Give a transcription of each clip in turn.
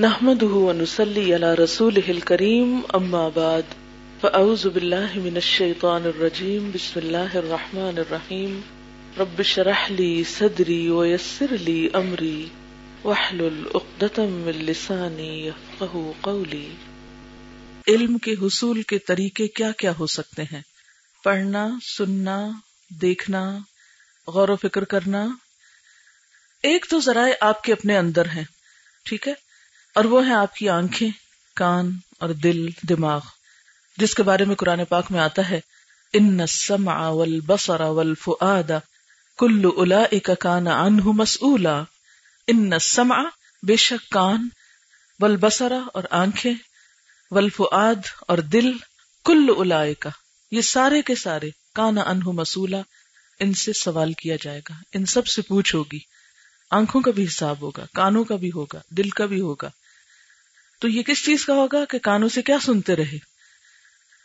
نحمده ونصلي على رسوله الكريم، أما بعد، فأعوذ بالله من الشيطان الرجيم، بسم الله الرحمن الرحيم. رب اشرح لي صدري ويسر لي أمري، واحلل عقدة من لساني يفقهوا قولي. علم کے حصول کے طریقے کیا کیا ہو سکتے ہیں؟ پڑھنا، سننا، دیکھنا، غور و فکر کرنا۔ ایک تو ذرائع آپ کے اپنے اندر ہیں، ٹھیک ہے؟ اور وہ ہیں آپ کی آنکھیں، کان اور دل، دماغ۔ جس کے بارے میں قرآن پاک میں آتا ہے ان السمع والبصر والفؤاد کل اولئک کان عنہ مسئولا۔ ان السمع بے شک کان، والبصر اور آنکھیں، والفؤاد اور دل کل اولئک یہ سارے کے سارے کان عنہ مسئولا۔ ان سے سوال کیا جائے گا، ان سب سے پوچھ ہوگی۔ آنکھوں کا بھی حساب ہوگا، کانوں کا بھی ہوگا، دل کا بھی ہوگا۔ تو یہ کس چیز کا ہوگا کہ کانوں سے کیا سنتے رہے؟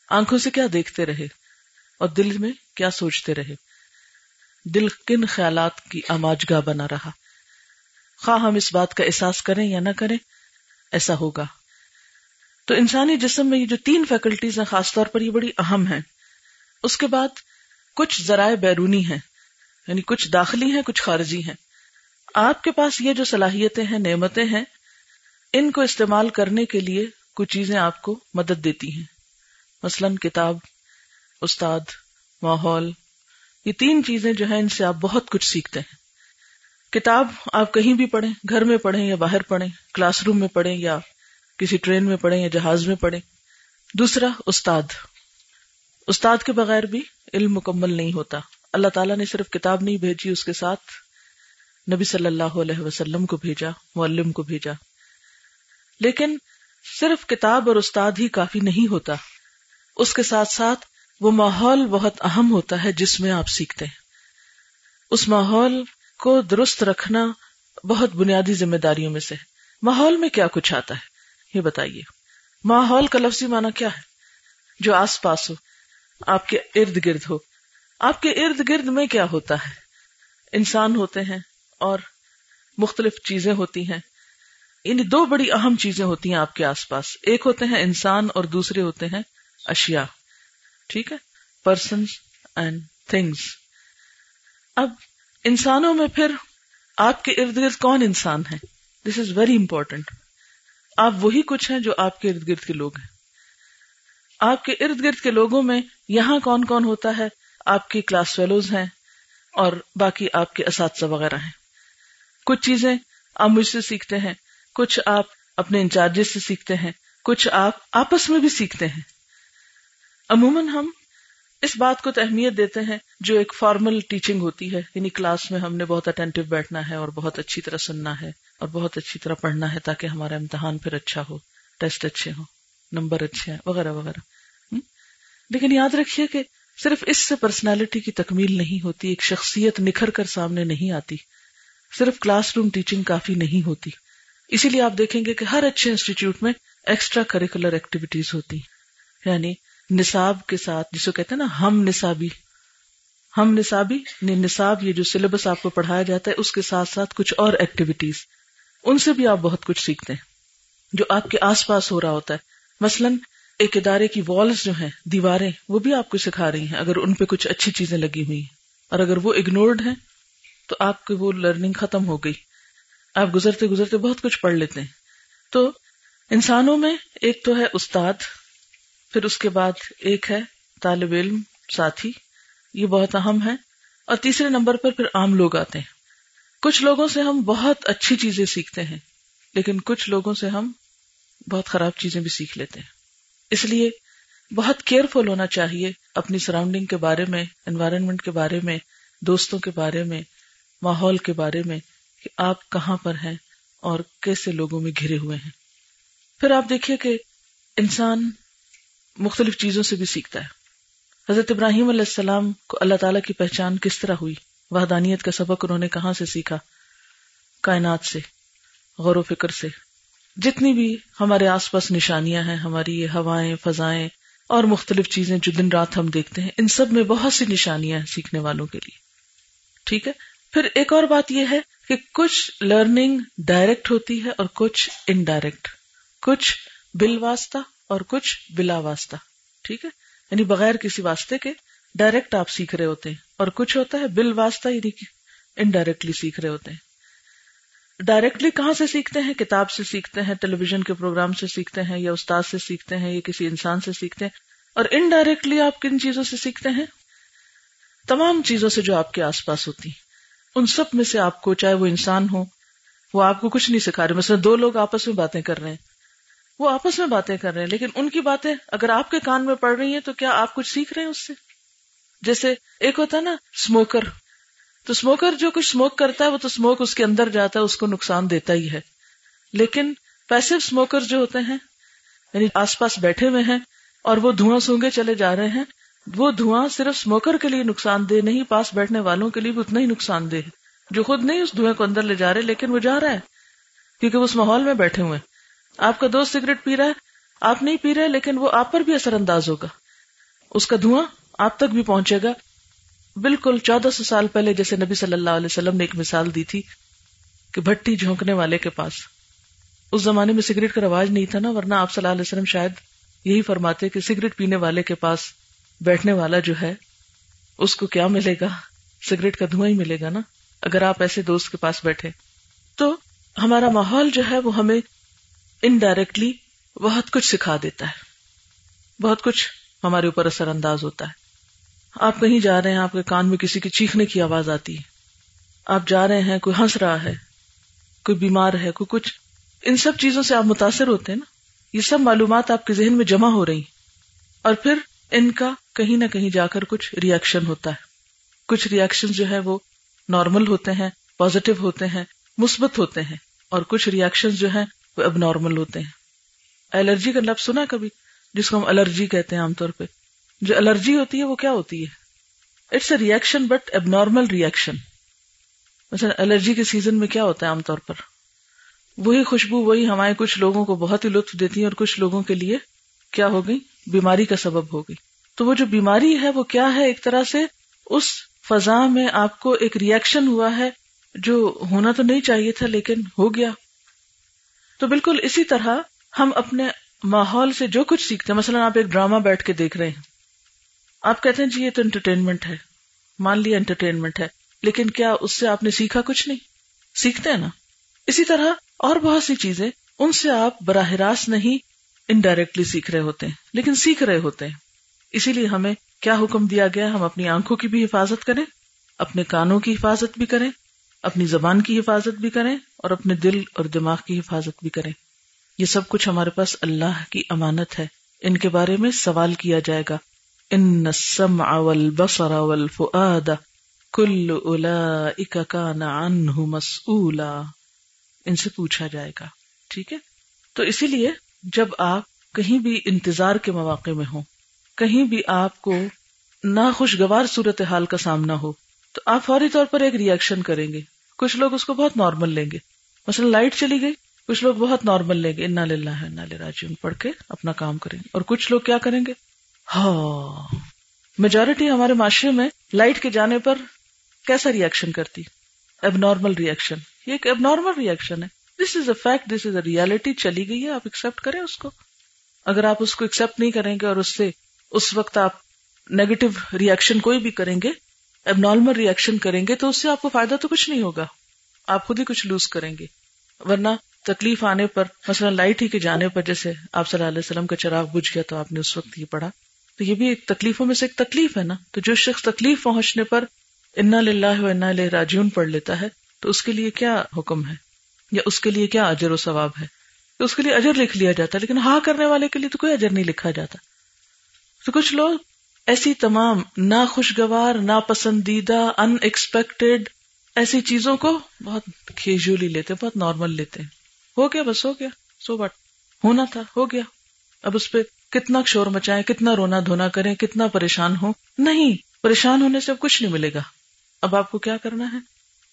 آنکھوں سے کیا دیکھتے رہے؟ اور دل میں کیا سوچتے رہے؟ دل کن خیالات کی آماج گاہ بنا رہا؟ خواہ ہم اس بات کا احساس کریں یا نہ کریں، ایسا ہوگا۔ تو انسانی جسم میں یہ جو تین فیکلٹیز ہیں، خاص طور پر یہ بڑی اہم ہیں۔ اس کے بعد کچھ ذرائع بیرونی ہیں یعنی کچھ داخلی ہیں، کچھ خارجی ہیں۔ آپ کے پاس یہ جو صلاحیتیں ہیں، نعمتیں ہیں، ان کو استعمال کرنے کے لیے کچھ چیزیں آپ کو مدد دیتی ہیں۔ مثلا کتاب، استاد، ماحول، یہ تین چیزیں جو ہیں، ان سے آپ بہت کچھ سیکھتے ہیں۔ کتاب آپ کہیں بھی پڑھیں، گھر میں پڑھیں یا باہر پڑھیں، کلاس روم میں پڑھیں یا کسی ٹرین میں پڑھیں یا جہاز میں پڑھیں۔ دوسرا، استاد۔ استاد کے بغیر بھی علم مکمل نہیں ہوتا۔ اللہ تعالیٰ نے صرف کتاب نہیں بھیجی، اس کے ساتھ نبی صلی اللہ علیہ وسلم کو بھیجا، معلم کو بھیجا۔ لیکن صرف کتاب اور استاد ہی کافی نہیں ہوتا۔ اس کے ساتھ ساتھ وہ ماحول بہت اہم ہوتا ہے جس میں آپ سیکھتے ہیں۔ اس ماحول کو درست رکھنا بہت بنیادی ذمہ داریوں میں سے ماحول میں کیا کچھ آتا ہے؟ یہ بتائیے۔ ماحول کا لفظی معنی کیا ہے؟ جو آس پاس ہو، آپ کے ارد گرد ہو۔ آپ کے ارد گرد میں کیا ہوتا ہے؟ انسان ہوتے ہیں اور مختلف چیزیں ہوتی ہیں۔ یعنی دو بڑی اہم چیزیں ہوتی ہیں آپ کے آس پاس۔ ایک ہوتے ہیں انسان اور دوسرے ہوتے ہیں اشیا ٹھیک ہے؟ پرسن اینڈ تھنگس اب انسانوں میں پھر آپ کے ارد گرد کون انسان ہے دس از ویری امپورٹینٹ آپ وہی کچھ ہیں جو آپ کے ارد گرد کے لوگ ہیں۔ آپ کے ارد گرد کے لوگوں میں یہاں کون کون ہوتا ہے؟ آپ کی کلاس فیلوز ہیں اور باقی آپ کے اساتذہ وغیرہ ہیں۔ کچھ چیزیں آپ مجھ سے سیکھتے ہیں، کچھ آپ اپنے انچارج سے سیکھتے ہیں، کچھ آپ آپس میں بھی سیکھتے ہیں۔ عموماً ہم اس بات کو اہمیت دیتے ہیں جو ایک فارمل ٹیچنگ ہوتی ہے یعنی کلاس میں ہم نے بہت اٹینٹو بیٹھنا ہے اور بہت اچھی طرح سننا ہے اور بہت اچھی طرح پڑھنا ہے تاکہ ہمارا امتحان پھر اچھا ہو ٹیسٹ اچھے ہو نمبر اچھے ہیں، وغیرہ وغیرہ۔ لیکن یاد رکھیے کہ صرف اس سے پرسنالٹی کی تکمیل نہیں ہوتی، ایک شخصیت نکھر کر سامنے نہیں آتی۔ صرف کلاس روم ٹیچنگ کافی نہیں ہوتی۔ اسی لیے آپ دیکھیں گے کہ ہر اچھے انسٹیٹیوٹ میں ایکسٹرا کریکولر ایکٹیویٹیز ہوتی یعنی نصاب کے ساتھ، جسے کہتے ہیں نا، ہم نصابی۔ ہم نصابی یعنی نصاب یہ جو سلیبس آپ کو پڑھایا جاتا ہے، اس کے ساتھ ساتھ کچھ اور ایکٹیویٹیز ان سے بھی آپ بہت کچھ سیکھتے ہیں۔ جو آپ کے آس پاس ہو رہا ہوتا ہے۔ مثلاً ایک ادارے کی والز جو ہیں، دیواریں، وہ بھی آپ کو سکھا رہی ہیں اگر ان پہ کچھ اچھی چیزیں لگی ہوئی ہیں۔ اور اگر وہ اگنورڈ ہیں تو آپ کی وہ لرننگ ختم ہو گئی۔ آپ گزرتے گزرتے بہت کچھ پڑھ لیتے ہیں۔ تو انسانوں میں ایک تو ہے استاد، پھر اس کے بعد ایک ہے طالب علم، ساتھی، یہ بہت اہم ہے۔ اور تیسرے نمبر پر پھر عام لوگ آتے ہیں۔ کچھ لوگوں سے ہم بہت اچھی چیزیں سیکھتے ہیں، لیکن کچھ لوگوں سے ہم بہت خراب چیزیں بھی سیکھ لیتے ہیں۔ اس لیے بہت کیئرفل ہونا چاہیے اپنی سراؤنڈنگ کے بارے میں انوائرمنٹ کے بارے میں، دوستوں کے بارے میں ماحول کے بارے میں کہ آپ کہاں پر ہیں اور کیسے لوگوں میں گھرے ہوئے ہیں۔ پھر آپ دیکھیے کہ انسان مختلف چیزوں سے بھی سیکھتا ہے۔ حضرت ابراہیم علیہ السلام کو اللہ تعالیٰ کی پہچان کس طرح ہوئی؟ وحدانیت کا سبق انہوں نے کہاں سے سیکھا؟ کائنات سے، غور و فکر سے۔ جتنی بھی ہمارے آس پاس نشانیاں ہیں، ہماری یہ ہوائیں، فضائیں اور مختلف چیزیں جو دن رات ہم دیکھتے ہیں، ان سب میں بہت سی نشانیاں ہیں سیکھنے والوں کے لیے۔ ٹھیک ہے؟ پھر ایک اور بات یہ ہے کہ کچھ لرننگ ڈائریکٹ ہوتی ہے اور کچھ انڈائریکٹ کچھ بل واسطہ اور کچھ بلا واسطہ ٹھیک ہے؟ یعنی بغیر کسی واسطے کے ڈائریکٹ آپ سیکھ رہے ہوتے ہیں اور کچھ ہوتا ہے بل واسطہ یعنی انڈائریکٹلی سیکھ رہے ہوتے ہیں. ڈائریکٹلی کہاں سے سیکھتے ہیں؟ کتاب سے سیکھتے ہیں ٹیلی ویژن کے پروگرام سے سیکھتے ہیں یا استاد سے سیکھتے ہیں یا کسی انسان سے سیکھتے ہیں. اور انڈائریکٹلی آپ کن چیزوں سے سیکھتے ہیں؟ تمام چیزوں سے جو آپ کے آس پاس ہوتی ہیں. ان سب میں سے آپ کو، چاہے وہ انسان ہو وہ آپ کو کچھ نہیں سکھا رہے، مثلا دو لوگ آپس میں باتیں کر رہے ہیں۔ وہ آپس میں باتیں کر رہے ہیں، لیکن ان کی باتیں اگر آپ کے کان میں پڑ رہی ہیں تو کیا آپ کچھ سیکھ رہے ہیں اس سے؟ جیسے ایک ہوتا ہے نا اسموکر تو اسموکر جو کچھ اسموک کرتا ہے، وہ تو اسموک اس کے اندر جاتا ہے، اس کو نقصان دیتا ہی ہے۔ لیکن پیسو اسموکر جو ہوتے ہیں یعنی آس پاس بیٹھے ہوئے ہیں اور وہ دھواں سونگے چلے جا رہے ہیں وہ دھواں صرف اسموکر کے لیے نقصان دہ نہیں، پاس بیٹھنے والوں کے لیے بھی اتنا ہی نقصان دہ ہے۔ جو خود نہیں اس دھوئیں کو اندر لے جا رہے، لیکن وہ جا رہا ہے، کیونکہ وہ اس ماحول میں بیٹھے ہوئے آپ کا دوست سگریٹ پی رہا ہے، آپ نہیں پی رہے، لیکن وہ آپ پر بھی اثر انداز ہوگا۔ اس کا دھواں آپ تک بھی پہنچے گا۔ بالکل چودہ سو سال پہلے جیسے نبی صلی اللہ علیہ وسلم نے ایک مثال دی تھی کہ بھٹی جھونکنے والے کے پاس۔ اس زمانے میں سگریٹ کا رواج نہیں تھا نا، ورنہ آپ صلی اللہ علیہ وسلم شاید یہی فرماتے کہ سگریٹ پینے والے کے پاس بیٹھنے والا جو ہے، اس کو کیا ملے گا؟ سگریٹ کا دھواں ہی ملے گا نا؟ اگر آپ ایسے دوست کے پاس بیٹھے، تو ہمارا ماحول جو ہے، وہ ہمیں انڈائریکٹلی بہت کچھ سکھا دیتا ہے۔ بہت کچھ ہمارے اوپر اثر انداز ہوتا ہے۔ آپ کہیں جا رہے ہیں، آپ کے کان میں کسی کی چیخنے کی آواز آتی ہے۔ آپ جا رہے ہیں، کوئی ہنس رہا ہے، کوئی بیمار ہے، کوئی کچھ۔ ان سب چیزوں سے آپ متاثر ہوتے ہیں نا؟ یہ سب معلومات آپ کے ذہن میں جمع ہو رہی اور پھر ان کا کہیں نہ کہیں جا کر کچھ ریئیکشن ہوتا ہے۔ کچھ ریئیکشن جو ہے وہ نارمل ہوتے ہیں پازیٹو ہوتے ہیں، مثبت ہوتے ہیں، اور کچھ ریئیکشن جو ہیں وہ اب نارمل ہوتے ہیں۔ الرجی کا لفظ سنا کبھی، جس کو ہم الرجی کہتے ہیں عام طور پہ۔ جو الرجی ہوتی ہے وہ کیا ہوتی ہے؟ اٹس اے ریئیکشن بٹ اب نارمل ریئیکشن مثلا الرجی کے سیزن میں کیا ہوتا ہے عام طور پر؟ وہی خوشبو، وہی ہوائیں کچھ لوگوں کو بہت ہی لطف دیتی ہیں اور کچھ لوگوں کے لیے کیا ہو گئی بیماری کا سبب ہو گئی۔ تو وہ جو بیماری ہے، وہ کیا ہے؟ ایک طرح سے اس فضا میں آپ کو ایک ریئیکشن ہوا ہے جو ہونا تو نہیں چاہیے تھا، لیکن ہو گیا۔ تو بالکل اسی طرح ہم اپنے ماحول سے جو کچھ سیکھتے ہیں، مثلا آپ ایک ڈرامہ بیٹھ کے دیکھ رہے ہیں۔ آپ کہتے ہیں جی یہ تو انٹرٹینمنٹ ہے۔ مان لیا انٹرٹینمنٹ ہے، لیکن کیا اس سے آپ نے سیکھا کچھ نہیں؟ سیکھتے ہیں نا۔ اسی طرح اور بہت سی چیزیں، ان سے آپ براہ راست نہیں انڈائریکٹلی سیکھ رہے ہوتے ہیں، لیکن سیکھ رہے ہوتے ہیں۔ اسی لیے ہمیں کیا حکم دیا گیا؟ ہم اپنی آنکھوں کی بھی حفاظت کریں، اپنے کانوں کی حفاظت بھی کریں، اپنی زبان کی حفاظت بھی کریں اور اپنے دل اور دماغ کی حفاظت بھی کریں۔ یہ سب کچھ ہمارے پاس اللہ کی امانت ہے۔ ان کے بارے میں سوال کیا جائے گا۔ ان السمع والبصر والفؤاد کل اولئک کان عنہ مسئولا۔ ان سے پوچھا جائے گا۔ ٹھیک ہے؟ تو اسی لیے جب آپ کہیں بھی انتظار کے مواقع میں ہوں، کہیں بھی آپ کو ناخوشگوار صورت حال کا سامنا ہو، تو آپ فوری طور پر ایک ریئیکشن کریں گے۔ کچھ لوگ اس کو بہت نارمل لیں گے۔ مثلا لائٹ چلی گئی، کچھ لوگ بہت نارمل لیں گے۔ انا للہ انا لراجعون پڑھ کے اپنا کام کریں گے۔ اور کچھ لوگ کیا کریں گے؟ ہاں۔ میجورٹی ہمارے معاشرے میں لائٹ کے جانے پر کیسا ریئیکشن کرتی؟ اب نارمل ریئیکشن یہ ایک اب نارمل ریئیکشن ہے۔ دس از a fact, this is a reality چلی گئی ہے، آپ ایکسپٹ کریں اس کو۔ اگر آپ اس کو ایکسپٹ نہیں کریں گے اور اس سے اس وقت آپ نیگیٹو ریئیکشن کوئی بھی کریں گے اب نارمل ریئیکشن کریں گے، تو اس سے آپ کو فائدہ تو کچھ نہیں ہوگا۔ آپ خود ہی کچھ لوز کریں گے۔ ورنہ تکلیف آنے پر، مثلا لائٹ ہی کے جانے پر، جیسے آپ صلی اللہ علیہ وسلم کا چراغ بجھ گیا تو آپ نے اس وقت یہ پڑھا۔ تو یہ بھی ایک تکلیفوں میں سے ایک تکلیف ہے نا؟ تو جو شخص تکلیف پہنچنے پر انا للہ و انا لہ راجیون پڑھ لیتا ہے، تو اس کے لیے کیا حکم ہے؟ یا اس کے لیے کیا اجر و ثواب ہے؟ اس کے لیے اجر لکھ لیا جاتا ہے، لیکن ہاں کرنے والے کے لیے تو کوئی اجر نہیں لکھا جاتا۔ تو کچھ لوگ ایسی تمام ناخوشگوار، ناپسندیدہ ان ایکسپیکٹڈ ایسی چیزوں کو بہت کھیجولی لیتے بہت نارمل لیتے ہیں۔ ہو گیا بس، ہو گیا۔ سو بٹ ہونا تھا، ہو گیا۔ اب اس پہ کتنا شور مچائیں، کتنا رونا دھونا کریں، کتنا پریشان ہو نہیں، پریشان ہونے سے اب کچھ نہیں ملے گا۔ اب آپ کو کیا کرنا ہے؟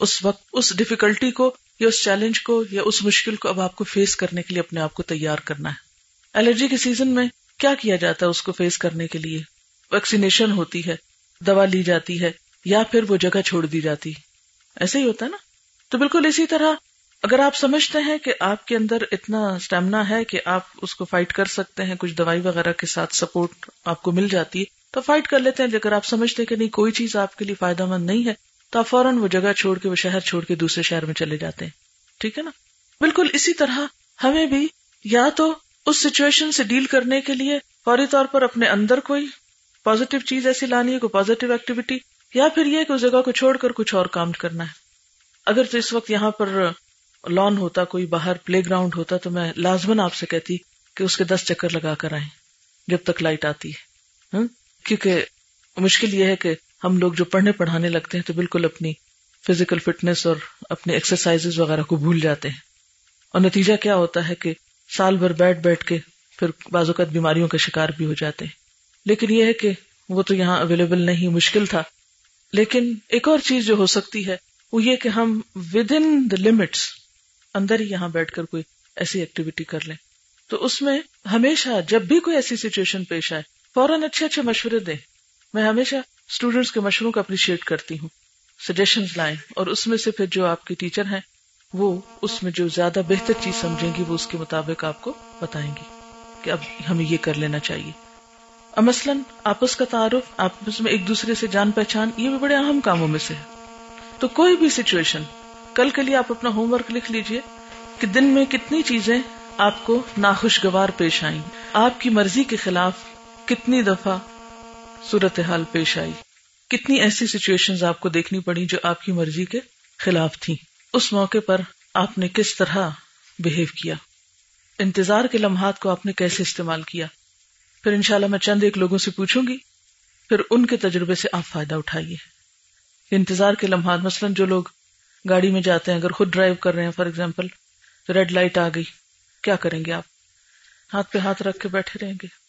اس وقت، اس ڈفیکلٹی کو یا اس چیلنج کو یا اس مشکل کو اب آپ کو فیس کرنے کے لیے اپنے آپ کو تیار کرنا ہے۔ الرجی کے سیزن میں کیا کیا جاتا ہے اس کو فیس کرنے کے لیے؟ ویکسینیشن ہوتی ہے، دوا لی جاتی ہے، یا پھر وہ جگہ چھوڑ دی جاتی۔ ایسے ہی ہوتا ہے نا؟ تو بالکل اسی طرح اگر آپ سمجھتے ہیں کہ آپ کے اندر اتنا اسٹیمنا ہے کہ آپ اس کو فائٹ کر سکتے ہیں، کچھ دوائی وغیرہ کے ساتھ سپورٹ آپ کو مل جاتی ہے، تو فائٹ کر لیتے ہیں۔ اگر آپ سمجھتے ہیں کہ نہیں، کوئی چیز آپ کے لیے فائدہ مند نہیں ہے۔ تو آپ فوراً وہ جگہ چھوڑ کے، وہ شہر چھوڑ کے دوسرے شہر میں چلے جاتے ہیں۔ ٹھیک ہے نا؟ بالکل اسی طرح ہمیں بھی یا تو اس سچویشن سے ڈیل کرنے کے لیے فوری طور پر اپنے اندر کوئی پازیٹو چیز ایسی لانی ہے، کوئی پازیٹو ایکٹیویٹی یا پھر یہ کہ اس جگہ کو چھوڑ کر کچھ اور کام کرنا ہے۔ اگر تو اس وقت یہاں پر لان ہوتا، کوئی باہر پلے گراؤنڈ ہوتا، تو میں لازمن آپ سے کہتی کہ اس کے دس چکر لگا کر آئیں جب تک لائٹ آتی ہے۔ کیونکہ مشکل یہ ہے کہ ہم لوگ جو پڑھنے پڑھانے لگتے ہیں تو بالکل اپنی فزیکل فٹنس اور اپنی ایکسرسائز وغیرہ کو بھول جاتے ہیں۔ اور نتیجہ کیا ہوتا ہے کہ سال بھر بیٹھ بیٹھ کے پھر بعض اوقات بیماریوں کا شکار بھی ہو جاتے ہیں۔ لیکن یہ ہے کہ وہ تو یہاں اویلیبل نہیں، مشکل تھا۔ لیکن ایک اور چیز جو ہو سکتی ہے، وہ یہ کہ ہم ود ان دا لمٹس اندر ہی یہاں بیٹھ کر کوئی ایسی ایکٹیویٹی کر لیں۔ تو اس میں ہمیشہ جب بھی کوئی ایسی سچویشن پیش آئے، فوراً اچھے اچھے مشورے دیں۔ میں ہمیشہ اسٹوڈینٹس کے مشوروں کو اپریشیٹ کرتی ہوں۔ سجیشن لائیں اور اس میں سے پھر جو آپ کے ٹیچر ہیں، وہ اس میں جو زیادہ بہتر چیز سمجھیں گی، وہ اس کے مطابق آپ کو بتائیں گی کہ اب ہمیں یہ کر لینا چاہیے۔ اب مثلاً آپس کا تعارف آپس میں ایک دوسرے سے جان پہچان، یہ بھی بڑے اہم کاموں میں سے ہے۔ تو کوئی بھی سچویشن کل کے لیے آپ اپنا ہوم ورک لکھ لیجیے کہ دن میں کتنی چیزیں آپ کو ناخوشگوار پیش آئیں۔ آپ کی مرضی کے خلاف کتنی دفعہ صورتحال پیش آئی۔ کتنی ایسی سچویشن آپ کو دیکھنی پڑی جو آپ کی مرضی کے خلاف تھی اس موقع پر آپ نے کس طرح بہیو کیا۔ انتظار کے لمحات کو آپ نے کیسے استعمال کیا۔ پھر انشاءاللہ میں چند ایک لوگوں سے پوچھوں گی۔ پھر ان کے تجربے سے آپ فائدہ اٹھائیے۔ انتظار کے لمحات، مثلاً جو لوگ گاڑی میں جاتے ہیں، اگر خود ڈرائیو کر رہے ہیں فار ایگزامپل ریڈ لائٹ آ گئی۔ کیا کریں گے آپ؟ ہاتھ پہ ہاتھ رکھ کے بیٹھے رہیں گے۔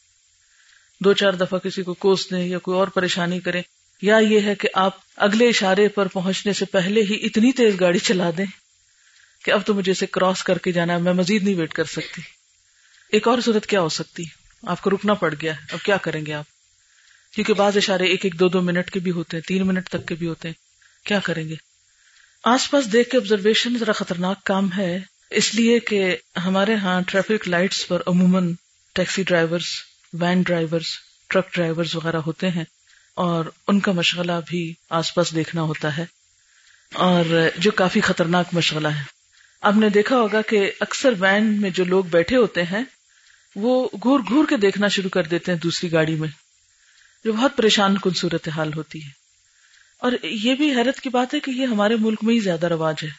دو چار دفعہ کسی کو کوس دیں یا کوئی اور پریشانی کریں، یا یہ ہے کہ آپ اگلے اشارے پر پہنچنے سے پہلے ہی اتنی تیز گاڑی چلا دیں کہ اب تو مجھے اسے کراس کر کے جانا ہے، میں مزید نہیں ویٹ کر سکتی۔ ایک اور صورت کیا ہو سکتی؟ آپ کو رکنا پڑ گیا اب کیا کریں گے آپ؟ کیونکہ بعض اشارے ایک ایک دو دو منٹ کے بھی ہوتے ہیں، تین منٹ تک کے بھی ہوتے ہیں۔ کیا کریں گے؟ آس پاس دیکھ کے آبزرویشن ذرا خطرناک کام ہے، اس لیے کہ ہمارے ہاں ٹریفک لائٹس پر عموماً taxi drivers van drivers truck drivers وغیرہ ہوتے ہیں اور ان کا مشغلہ بھی آس پاس دیکھنا ہوتا ہے اور جو کافی خطرناک مشغلہ ہے۔ آپ نے دیکھا ہوگا کہ اکثر وین میں جو لوگ بیٹھے ہوتے ہیں، وہ گور گور کے دیکھنا شروع کر دیتے ہیں دوسری گاڑی میں۔ جو بہت پریشان کن صورت حال ہوتی ہے۔ اور یہ بھی حیرت کی بات ہے کہ یہ ہمارے ملک میں ہی زیادہ رواج ہے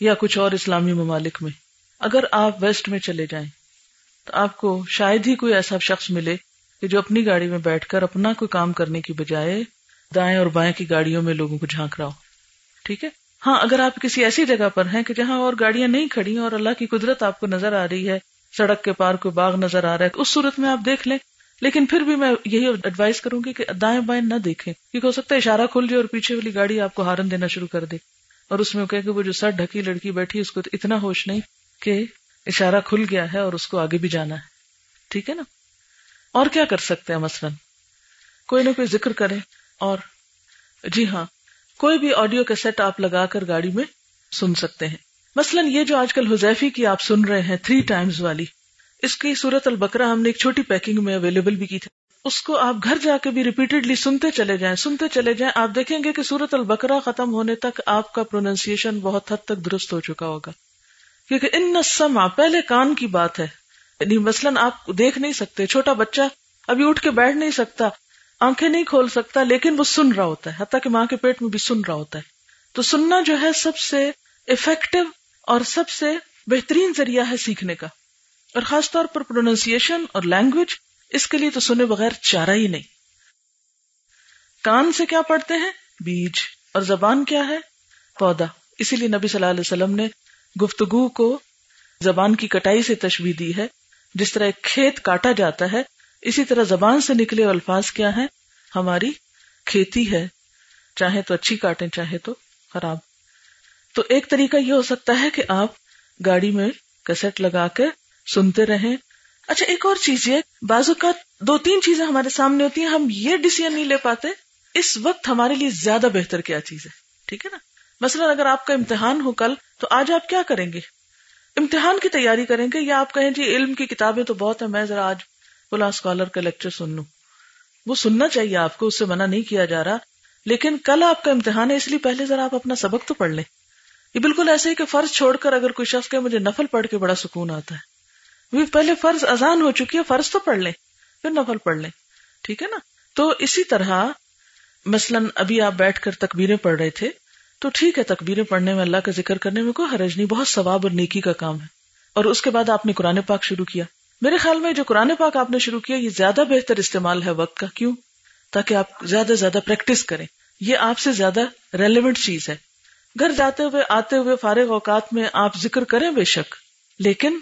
یا کچھ اور اسلامی ممالک میں۔ اگر آپ ویسٹ میں چلے جائیں تو آپ کو شاید ہی کوئی ایسا شخص ملے کہ جو اپنی گاڑی میں بیٹھ کر اپنا کوئی کام کرنے کی بجائے دائیں اور بائیں کی گاڑیوں میں لوگوں کو جھانک رہا ہو۔ ٹھیک ہے؟ ہاں اگر آپ کسی ایسی جگہ پر ہیں کہ جہاں اور گاڑیاں نہیں کھڑی اور اللہ کی قدرت آپ کو نظر آ رہی ہے، سڑک کے پار کوئی باغ نظر آ رہا ہے اس صورت میں آپ دیکھ لیں۔ لیکن پھر بھی میں یہی ایڈوائز کروں گی کہ دائیں بائیں نہ دیکھیں، کیونکہ ہو سکتا ہے اشارہ کھل جائے اور پیچھے والی گاڑی آپ کو ہارن دینا شروع کر دے اور اس میں کہ وہ جو سر ڈھکی لڑکی بیٹھی اس کو اتنا ہوش نہیں کہ اشارہ کھل گیا ہے اور اس کو آگے بھی جانا ہے۔ ٹھیک ہے نا؟ اور کیا کر سکتے ہیں مثلاً؟ کوئی نہ کوئی ذکر کریں اور جی ہاں کوئی بھی آڈیو کا سیٹ آپ لگا کر گاڑی میں سن سکتے ہیں۔ مثلاً یہ جو آج کل حذیفی کی آپ سن رہے ہیں تھری ٹائمز والی، اس کی صورت البکرا ہم نے ایک چھوٹی پیکنگ میں اویلیبل بھی کی تھی۔ اس کو آپ گھر جا کے بھی ریپیٹڈلی سنتے چلے جائیں، سنتے چلے جائیں، آپ دیکھیں گے کہ سورت البکرا ختم ہونے تک آپ کا پروننسیشن بہت حد تک درست ہو چکا ہوگا۔ کیونکہ ان سما پہلے کان کی بات ہے۔ یعنی مثلاً آپ دیکھ نہیں سکتے، چھوٹا بچہ ابھی اٹھ کے بیٹھ نہیں سکتا، آنکھیں نہیں کھول سکتا، لیکن وہ سن رہا ہوتا ہے، حتیٰ کہ ماں کے پیٹ میں بھی سن رہا ہوتا ہے۔ تو سننا جو ہے سب سے افیکٹو اور سب سے بہترین ذریعہ ہے سیکھنے کا۔ اور خاص طور پر پروننسیشن اور لینگویج اس کے لیے تو سنے بغیر چارہ ہی نہیں۔ کان سے کیا پڑھتے ہیں؟ بیج۔ اور زبان کیا ہے؟ پودا۔ اسی لیے نبی صلی اللہ علیہ وسلم نے گفتگو کو زبان کی کٹائی سے تشبیح دی ہے۔ جس طرح ایک کھیت کاٹا جاتا ہے، اسی طرح زبان سے نکلے الفاظ کیا ہے ہماری کھیتی ہے۔ چاہے تو اچھی کاٹیں چاہے تو خراب۔ تو ایک طریقہ یہ ہو سکتا ہے کہ آپ گاڑی میں کسٹ لگا کے سنتے رہیں۔ اچھا ایک اور چیز یہ، بعض اوقات دو تین چیزیں ہمارے سامنے ہوتی ہیں، ہم یہ ڈسیزن نہیں لے پاتے اس وقت ہمارے لیے زیادہ بہتر کیا چیز ہے۔ ٹھیک ہے نا؟ مثلا اگر آپ کا امتحان ہو کل تو آج آپ کیا کریں گے؟ امتحان کی تیاری کریں گے یا آپ کہیں جی علم کی کتابیں تو بہت ہیں، میں ذرا آج فلاں اسکالر کا لیکچر سن لوں۔ وہ سننا چاہیے آپ کو، اس سے منع نہیں کیا جا رہا۔ لیکن کل آپ کا امتحان ہے، اس لیے پہلے ذرا آپ اپنا سبق تو پڑھ لیں۔ یہ بالکل ایسے ہی کہ فرض چھوڑ کر اگر کوئی شخص کہ مجھے نفل پڑھ کے بڑا سکون آتا ہے۔ وہ پہلے فرض اذان ہو چکی ہے، فرض تو پڑھ لیں، پھر نفل پڑھ لیں۔ ٹھیک ہے نا؟ تو اسی طرح، مثلاً ابھی آپ بیٹھ کر تکبیریں پڑھ رہے تھے۔ تو ٹھیک ہے، تکبیریں پڑھنے میں، اللہ کا ذکر کرنے میں کوئی حرج نہیں، بہت ثواب اور نیکی کا کام ہے۔ اور اس کے بعد آپ نے قرآن پاک شروع کیا۔ میرے خیال میں جو قرآن پاک آپ نے شروع کیا، یہ زیادہ بہتر استعمال ہے وقت کا۔ کیوں؟ تاکہ آپ زیادہ زیادہ پریکٹس کریں۔ یہ آپ سے زیادہ ریلیونٹ چیز ہے۔ گھر جاتے ہوئے، آتے ہوئے، فارغ اوقات میں آپ ذکر کریں بے شک۔ لیکن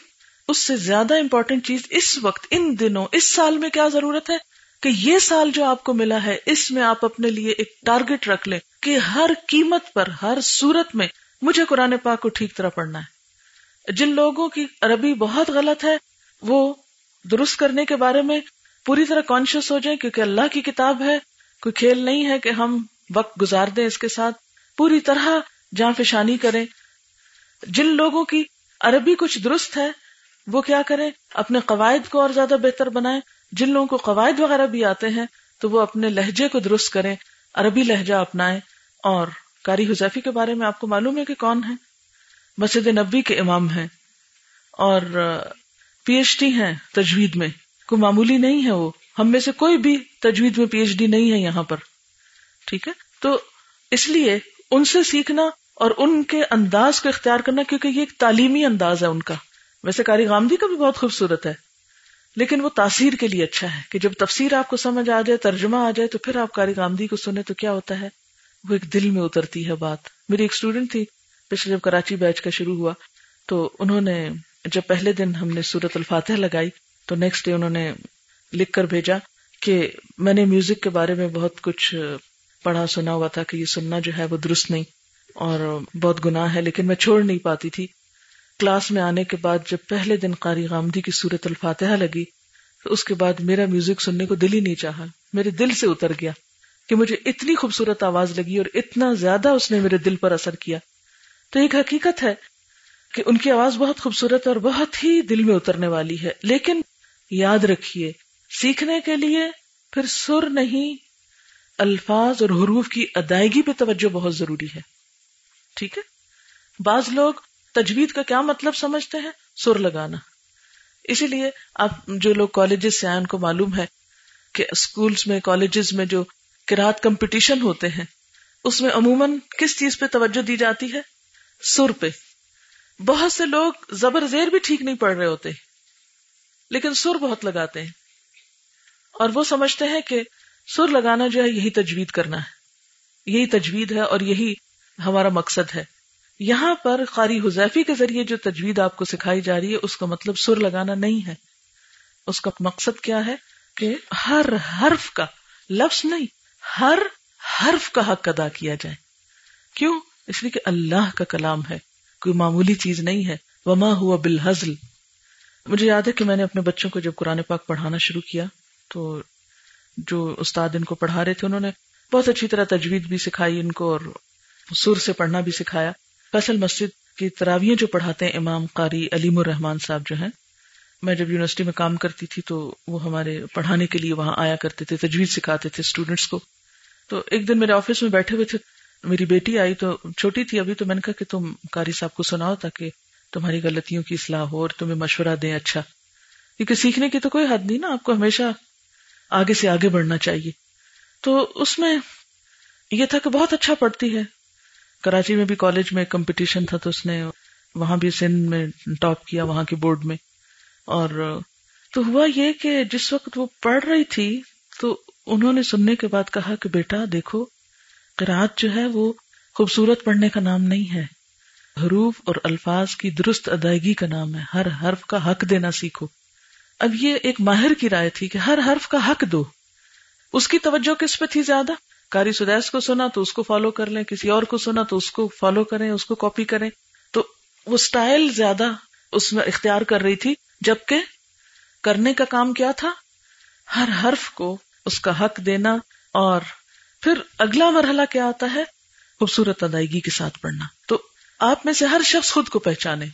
اس سے زیادہ امپورٹینٹ چیز اس وقت، ان دنوں، اس سال میں کیا ضرورت ہے؟ کہ یہ سال جو آپ کو ملا ہے، اس میں آپ اپنے لیے ایک ٹارگٹ رکھ لیں۔ کہ ہر قیمت پر، ہر صورت میں مجھے قرآن پاک کو ٹھیک طرح پڑھنا ہے۔ جن لوگوں کی عربی بہت غلط ہے، وہ درست کرنے کے بارے میں پوری طرح کانشیس ہو جائیں کیونکہ اللہ کی کتاب ہے۔ کوئی کھیل نہیں ہے کہ ہم وقت گزار دیں اس کے ساتھ۔ پوری طرح جہاں فشانی کریں۔ جن لوگوں کی عربی کچھ درست ہے، وہ کیا کریں؟ اپنے قواعد کو اور زیادہ بہتر بنائیں۔ جن لوگوں کو قواعد وغیرہ بھی آتے ہیں، تو وہ اپنے لہجے کو درست کریں، عربی لہجہ اپنائیں۔ اور کاری حذیفی کے بارے میں آپ کو معلوم ہے کہ کون ہے مسجد نبی کے امام ہیں اور پی ایچ ڈی ہیں تجوید میں۔ کوئی معمولی نہیں ہے وہ۔ ہم میں سے کوئی بھی تجوید میں پی ایچ ڈی نہیں ہے یہاں پر۔ ٹھیک ہے؟ تو اس لیے ان سے سیکھنا اور ان کے انداز کو اختیار کرنا، کیونکہ یہ ایک تعلیمی انداز ہے ان کا۔ ویسے کاری غامدی کا بھی بہت خوبصورت ہے، لیکن وہ تاثیر کے لیے اچھا ہے کہ جب تفسیر آپ کو سمجھ آ جائے، ترجمہ آ جائے، تو پھر آپ کاری گامدی کو سنیں تو کیا ہوتا ہے؟ وہ ایک دل میں اترتی ہے بات۔ میری ایک اسٹوڈینٹ تھی، پچھلے جب کراچی بیچ کا شروع ہوا، تو انہوں نے جب پہلے دن ہم نے سورت الفاتح لگائی، تو نیکسٹ ڈے انہوں نے لکھ کر بھیجا کہ میں نے میوزک کے بارے میں بہت کچھ پڑھا، سنا ہوا تھا کہ یہ سننا جو ہے وہ درست نہیں اور بہت گناہ ہے، لیکن میں چھوڑ نہیں پاتی تھی۔ کلاس میں آنے کے بعد جب پہلے دن قاری غامدی کی صورت الفاتحہ لگی، تو اس کے بعد میرا میوزک سننے کو دل ہی نہیں چاہا۔ میرے دل سے اتر گیا۔ کہ مجھے اتنی خوبصورت آواز لگی اور اتنا زیادہ اس نے میرے دل پر اثر کیا۔ تو ایک حقیقت ہے کہ ان کی آواز بہت خوبصورت اور بہت ہی دل میں اترنے والی ہے۔ لیکن یاد رکھیے، سیکھنے کے لیے پھر سر نہیں، الفاظ اور حروف کی ادائیگی پہ توجہ بہت ضروری ہے۔ ٹھیک ہے؟ بعض لوگ تجوید کا کیا مطلب سمجھتے ہیں؟ سر لگانا۔ اسی لیے آپ جو لوگ کالجز سے آئے ان کو معلوم ہے کہ اسکولس میں، کالجز میں جو کراط کمپٹیشن ہوتے ہیں۔ اس میں عموماً کس چیز پہ توجہ دی جاتی ہے؟ سر پہ۔ بہت سے لوگ زبر زیر بھی ٹھیک نہیں پڑھ رہے ہوتے، لیکن سر بہت لگاتے ہیں۔ اور وہ سمجھتے ہیں کہ سر لگانا جو ہے، یہی تجوید کرنا ہے۔ یہی تجوید ہے اور یہی ہمارا مقصد ہے۔ یہاں پر قاری حذیفی کے ذریعے جو تجوید آپ کو سکھائی جا رہی ہے، اس کا مطلب سر لگانا نہیں ہے۔ اس کا مقصد کیا ہے؟ کہ ہر حرف کا لفظ نہیں ہر حرف کا حق ادا کیا جائے۔ کیوں؟ اس لیے کہ اللہ کا کلام ہے، کوئی معمولی چیز نہیں ہے۔ وما ہوا بالحزل مجھے یاد ہے کہ میں نے اپنے بچوں کو جب قرآن پاک پڑھانا شروع کیا، تو جو استاد ان کو پڑھا رہے تھے، انہوں نے بہت اچھی طرح تجوید بھی سکھائی ان کو اور سر سے پڑھنا بھی سکھایا۔ فیصل مسجد کی تراویاں جو پڑھاتے ہیں امام قاری علیم الرحمان صاحب جو ہیں میں جب یونیورسٹی میں کام کرتی تھی تو وہ ہمارے پڑھانے کے لیے وہاں آیا کرتے تھے، تجویز سکھاتے تھے اسٹوڈینٹس کو۔ تو ایک دن میرے آفس میں بیٹھے ہوئے تھے، میری بیٹی آئی تو چھوٹی تھی ابھی تو میں نے کہا کہ تم قاری صاحب کو سناؤ تاکہ تمہاری غلطیوں کی اصلاح ہو اور تمہیں مشورہ دیں اچھا۔ کیونکہ سیکھنے کی تو کوئی حد نہیں نا، آپ کو ہمیشہ آگے سے آگے بڑھنا چاہیے۔ تو اس میں یہ تھا کہ بہت اچھا پڑھتی ہے۔ کراچی میں بھی کالج میں کمپٹیشن تھا تو اس نے وہاں بھی سندھ میں ٹاپ کیا، وہاں کے بورڈ میں۔ اور تو ہوا یہ کہ جس وقت وہ پڑھ رہی تھی تو انہوں نے سننے کے بعد کہا کہ بیٹا دیکھو رات جو ہے وہ خوبصورت پڑھنے کا نام نہیں ہے۔ حروف اور الفاظ کی درست ادائیگی کا نام ہے۔ ہر حرف کا حق دینا سیکھو۔ اب یہ ایک ماہر کی رائے تھی کہ ہر حرف کا حق دو۔ اس کی توجہ کس پہ تھی زیادہ؟ کاری سدیس کو سنا تو اس کو فالو کر لیں، کسی اور کو سنا تو اس کو فالو کریں، اس کو کاپی کریں۔ تو وہ اسٹائل زیادہ اس میں اختیار کر رہی تھی۔ جبکہ کرنے کا کام کیا تھا؟ ہر حرف کو اس کا حق دینا اور پھر اگلا مرحلہ کیا آتا ہے؟ خوبصورت ادائیگی کے ساتھ پڑھنا۔ تو آپ میں سے ہر شخص خود کو پہچانے۔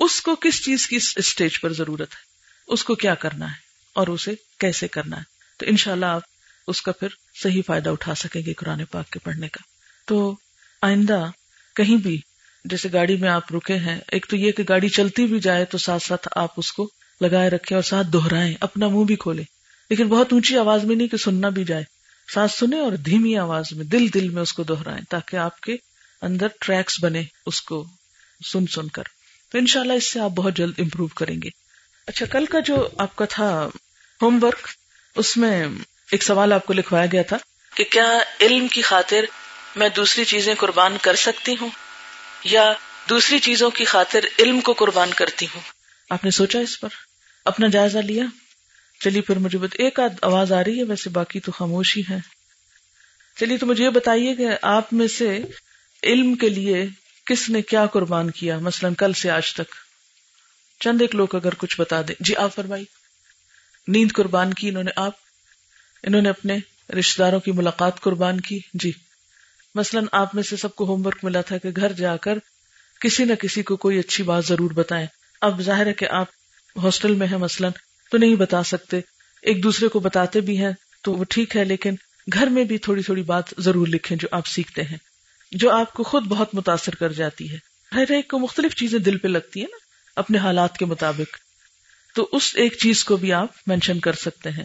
اس کو کس چیز کی اسٹیج پر ضرورت ہے؟ اس کو کیا کرنا ہے؟ اور اسے کیسے کرنا ہے؟ تو انشاءاللہ اللہ آپ اس کا پھر صحیح فائدہ اٹھا سکیں گے قرآن پاک کے پڑھنے کا۔ تو آئندہ کہیں بھی جیسے گاڑی میں آپ رکے ہیں، ایک تو یہ کہ گاڑی چلتی بھی جائے تو ساتھ ساتھ آپ اس کو لگائے رکھیں اور ساتھ دہرائیں، اپنا منہ بھی کھولے لیکن بہت اونچی آواز میں نہیں کہ سننا بھی جائے۔ ساتھ سنیں اور دھیمی آواز میں، دل دل میں اس کو دہرائیں تاکہ آپ کے اندر ٹریکس بنے اس کو سن سن کر۔ تو انشاءاللہ اس سے آپ بہت جلد امپروو کریں گے۔ اچھا کل کا جو آپ کا تھا ہوم ورک، اس میں ایک سوال آپ کو لکھوایا گیا تھا کہ کیا علم کی خاطر میں دوسری چیزیں قربان کر سکتی ہوں؟ یا دوسری چیزوں کی خاطر علم کو قربان کرتی ہوں۔ آپ نے سوچا اس پر؟ اپنا جائزہ لیا؟ چلیے پھر مجھے بت... ایک آدھ آواز آ رہی ہے، ویسے باقی تو خاموشی ہے۔ چلیے تو مجھے یہ بتائیے کہ آپ میں سے علم کے لیے کس نے کیا قربان کیا؟ مثلا کل سے آج تک۔ چند ایک لوگ اگر کچھ بتا دیں۔ جی آپ فرمائی نیند قربان کی انہوں نے آپ؟ انہوں نے اپنے رشتے داروں کی ملاقات قربان کی؟ جی۔ مثلا آپ میں سے سب کو ہوم ورک ملا تھا کہ گھر جا کر کسی نہ کسی کو کوئی اچھی بات ضرور بتائیں۔ اب ظاہر ہے کہ آپ ہاسٹل میں ہیں مثلا، تو نہیں بتا سکتے۔ ایک دوسرے کو بتاتے بھی ہیں تو وہ ٹھیک ہے، لیکن گھر میں بھی تھوڑی تھوڑی بات ضرور لکھیں جو آپ سیکھتے ہیں، جو آپ کو خود بہت متاثر کر جاتی ہے۔ ہر ایک کو مختلف چیزیں دل پہ لگتی ہیں نا، اپنے حالات کے مطابق۔ تو اس ایک چیز کو بھی آپ مینشن کر سکتے ہیں۔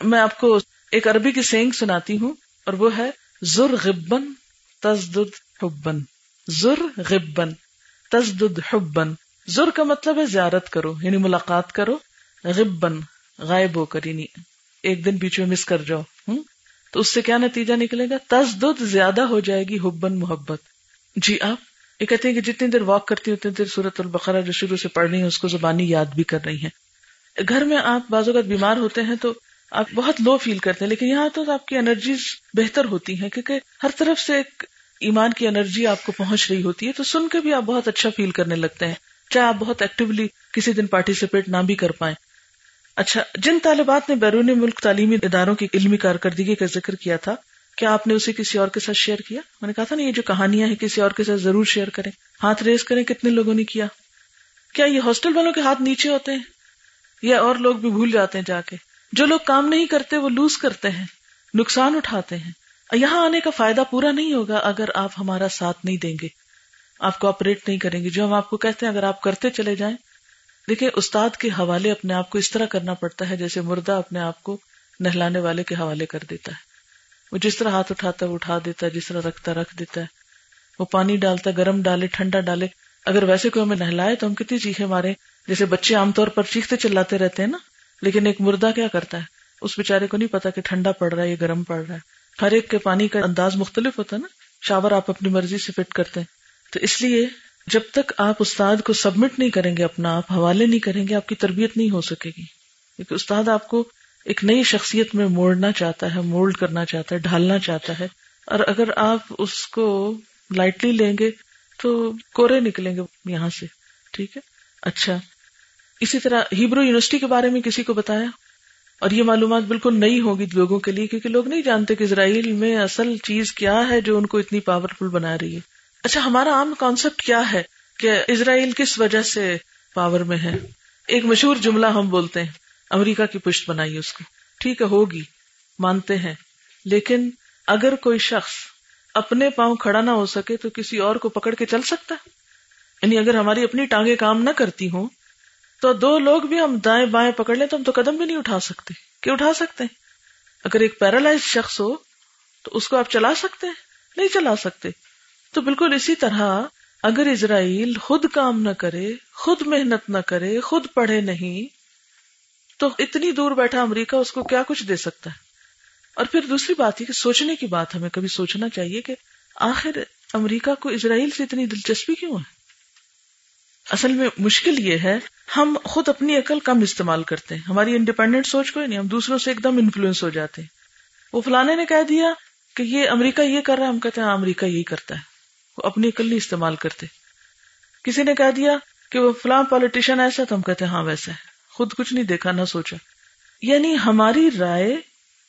میں آپ کو ایک عربی کی سینگ سناتی ہوں اور وہ ہے زر غبن تزدد حبن زر غبن تزدد حبن زر کا مطلب ہے زیارت کرو یعنی ملاقات کرو غبن غائب ہو کر یعنی ایک دن بیچ میں مس کر جاؤ ہوں تو اس سے کیا نتیجہ نکلے گا؟ تزدد زیادہ ہو جائے گی حبن محبت. جی آپ، یہ کہتے ہیں کہ جتنی دیر واک کرتی اتنی دیر سورت البقرہ جو شروع سے پڑھ رہی ہیں، اس کو زبانی یاد بھی کر رہی ہیں۔ گھر میں آپ بعض اوقات بیمار ہوتے ہیں تو آپ بہت لو فیل کرتے ہیں، لیکن یہاں تو آپ کی انرجیز بہتر ہوتی ہیں، کیونکہ ہر طرف سے ایک ایمان کی انرجی آپ کو پہنچ رہی ہوتی ہے، تو سن کے بھی آپ بہت اچھا فیل کرنے لگتے ہیں۔ چاہے آپ بہت ایکٹیولی کسی دن پارٹیسپیٹ نہ بھی کر پائیں۔ اچھا جن طالبات نے بیرون ملک تعلیمی اداروں کی علمی کارکردگی کا ذکر کیا تھا، کیا آپ نے اسے کسی اور کے ساتھ شیئر کیا؟ میں نے کہا تھا نا، یہ جو کہانیاں ہیں، کسی اور کے ساتھ ضرور شیئر کریں۔ ہاتھ ریز کریں، کتنے لوگوں نے کیا؟ کیا یہ ہاسٹل والوں کے ہاتھ نیچے ہوتے ہیں؟ یا اور لوگ بھی بھول جاتے ہیں جا کے؟ جو لوگ کام نہیں کرتے وہ لوز کرتے ہیں، نقصان اٹھاتے ہیں۔ یہاں آنے کا فائدہ پورا نہیں ہوگا اگر آپ ہمارا ساتھ نہیں دیں گے۔ آپ کو آپریٹ نہیں کریں گے۔ جو ہم آپ کو کہتے ہیں، اگر آپ کرتے چلے جائیں۔ دیکھیں، استاد کے حوالے اپنے آپ کو اس طرح کرنا پڑتا ہے جیسے مردہ اپنے آپ کو نہلانے والے کے حوالے کر دیتا ہے۔ وہ جس طرح ہاتھ اٹھاتا ہے، وہ اٹھا دیتا ہے، جس طرح رکھتا رکھ دیتا ہے۔ وہ پانی ڈالتا ہے، گرم ڈالے، ٹھنڈا ڈالے۔ اگر ویسے کوئی ہمیں نہلائے تو ہم کتنی چیخیں مارے جیسے بچے عام طور پر چیختے چلاتے رہتے ہیں نا۔ لیکن ایک مردہ کیا کرتا ہے؟ اس بےچارے کو نہیں پتا کہ ٹھنڈا پڑ رہا ہے یا گرم پڑ رہا ہے۔ ہر ایک کے پانی کا انداز مختلف ہوتا ہے نا۔ شاور آپ اپنی مرضی سے فٹ کرتے ہیں۔ تو اس لیے جب تک آپ استاد کو سبمٹ نہیں کریں گے، اپنا آپ حوالے نہیں کریں گے، آپ کی تربیت نہیں ہو سکے گی۔ کیونکہ استاد آپ کو ایک نئی شخصیت میں موڑنا چاہتا ہے، مولڈ کرنا چاہتا ہے، ڈھالنا چاہتا ہے۔ اور اگر آپ اس کو لائٹلی لیں گے تو کورے نکلیں گے یہاں سے۔ ٹھیک ہے؟ اچھا۔ اسی طرح ہیبرو یونیورسٹی کے بارے میں کسی کو بتایا؟ اور یہ معلومات بالکل نئی ہوگی لوگوں کے لیے، کیونکہ لوگ نہیں جانتے کہ اسرائیل میں اصل چیز کیا ہے جو ان کو اتنی پاورفل بنا رہی ہے۔ اچھا ہمارا عام کانسیپٹ کیا ہے کہ اسرائیل کس وجہ سے پاور میں ہے؟ ایک مشہور جملہ ہم بولتے ہیں، امریکہ کی پشت بنائی اس کو۔ ٹھیک ہے، ہوگی، مانتے ہیں۔ لیکن اگر کوئی شخص اپنے پاؤں کھڑا نہ ہو سکے تو کسی اور کو پکڑ کے چل سکتا یعنی اگر ہماری اپنی ٹانگیں کام نہ کرتی ہوں تو دو لوگ بھی ہم دائیں بائیں پکڑ لیں تو ہم تو قدم بھی نہیں اٹھا سکتے۔ کہ اٹھا سکتے ہیں؟ اگر ایک پیرالائز شخص ہو، تو اس کو آپ چلا سکتے ہیں؟ نہیں چلا سکتے۔ تو بالکل اسی طرح اگر اسرائیل خود کام نہ کرے، خود محنت نہ کرے، خود پڑھے نہیں، تو اتنی دور بیٹھا امریکہ، اس کو کیا کچھ دے سکتا ہے؟ اور پھر دوسری بات یہ کہ سوچنے کی بات ہمیں کبھی سوچنا چاہیے کہ آخر امریکہ کو اسرائیل سے اتنی دلچسپی کیوں ہے؟ اصل میں مشکل یہ ہے، ہم خود اپنی عقل کم استعمال کرتے ہیں۔ ہماری انڈیپینڈنٹ سوچ کوئی نہیں، ہم دوسروں سے ایک دم انفلوئنس ہو جاتے ہیں۔ وہ فلانے نے کہہ دیا کہ یہ امریکہ یہ کر رہا ہے، ہم کہتے ہیں ہاں، امریکہ یہی کرتا ہے۔ وہ اپنی عقل نہیں استعمال کرتے۔ کسی نے کہہ دیا کہ وہ فلاں پالیٹیشین ایسا تو ہم کہتے ہیں ہاں ویسا ہے۔ خود کچھ نہیں دیکھا، نہ سوچا۔ یعنی ہماری رائے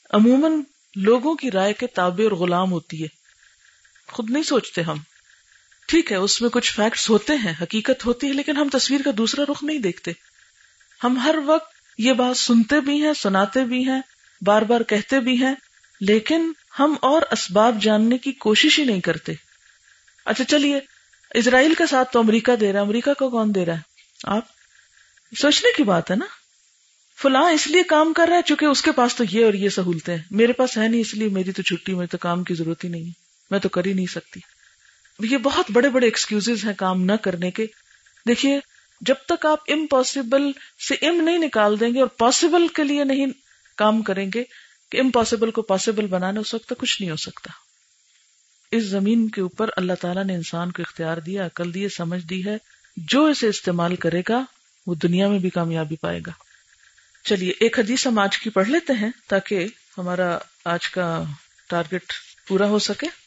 عموماً لوگوں کی رائے کے تابع اور غلام ہوتی ہے۔ خود نہیں سوچتے ہم۔ ٹھیک ہے، اس میں کچھ فیکٹس ہوتے ہیں، حقیقت ہوتی ہے، لیکن ہم تصویر کا دوسرا رخ نہیں دیکھتے۔ ہم ہر وقت یہ بات سنتے بھی ہیں، سناتے بھی ہیں، بار بار کہتے بھی ہیں، لیکن ہم اور اسباب جاننے کی کوشش ہی نہیں کرتے۔ اچھا چلیے، اسرائیل کا ساتھ تو امریکہ دے رہا ہے، امریکہ کو کون دے رہا ہے؟ آپ۔ سوچنے کی بات ہے نا۔ فلاں اس لیے کام کر رہا ہے چونکہ اس کے پاس تو یہ اور یہ سہولتیں ہیں۔ میرے پاس ہے نہیں اس لیے، میری تو چھٹی میں تو کام کی ضرورت ہی نہیں ہے۔ میں تو کر ہی نہیں سکتی۔ یہ بہت بڑے بڑے ایکسکیوز ہیں کام نہ کرنے کے۔ دیکھیے، جب تک آپ امپاسبل سے ام نہیں نکال دیں گے اور پاسبل کے لیے نہیں کام کریں گے، کہ امپاسبل کو پاسبل بنانا اس وقت کچھ نہیں ہو سکتا۔ اس زمین کے اوپر اللہ تعالیٰ نے انسان کو اختیار دیا، عقل دی، سمجھ دی ہے۔ جو اسے استعمال کرے گا، وہ دنیا میں بھی کامیابی پائے گا۔ چلیے، ایک حدیث ہم آج کی پڑھ لیتے ہیں تاکہ ہمارا آج کا ٹارگٹ پورا ہو سکے۔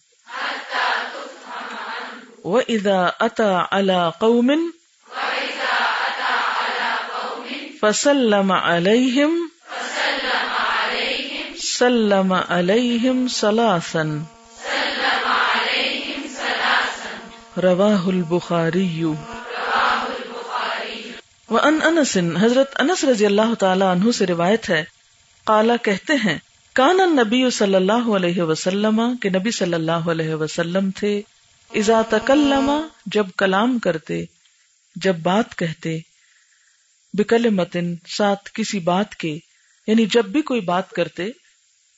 وإذا أتى على قوم فسلم عليهم سلم علیہم سلاسن رواہ البخاری وان انس حضرت انس رضی اللہ تعالی عنہ سے روایت ہے، قالا کہتے ہیں، کان النبی صلی اللہ علیہ وسلم، کہ نبی صلی اللہ علیہ وسلم تھے اذا تکلم، جب کلام کرتے، جب بات کہتے بکلمتن ساتھ کسی بات کے یعنی جب بھی کوئی بات کرتے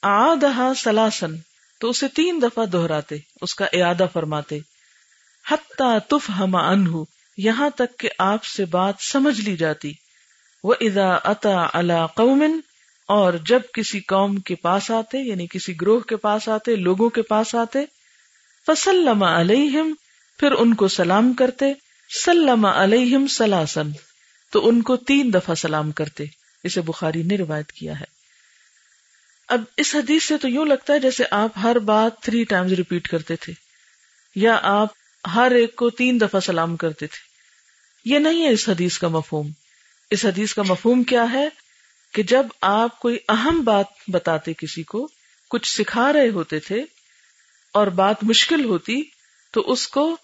آدہا سلاسن تو اسے تین دفعہ دہراتے، اس کا اعادہ فرماتے، حتی تف ہم انہو یہاں تک کہ آپ سے بات سمجھ لی جاتی وہ ادا اتا اللہ قومن اور جب کسی قوم کے پاس آتے یعنی کسی گروہ کے پاس آتے، لوگوں کے پاس آتے فسلم علیہم، پھر ان کو سلام کرتے، سلم علیہم سلاسن، تو ان کو تین دفعہ سلام کرتے، اسے بخاری نے روایت کیا ہے۔ اب اس حدیث سے تو یوں لگتا ہے جیسے آپ ہر بات تھری ٹائمز ریپیٹ کرتے تھے، یا آپ ہر ایک کو تین دفعہ سلام کرتے تھے۔ یہ نہیں ہے اس حدیث کا مفہوم۔ اس حدیث کا مفہوم کیا ہے کہ جب آپ کوئی اہم بات بتاتے کسی کو، کچھ سکھا رہے ہوتے تھے اور بات مشکل ہوتی تو اس کو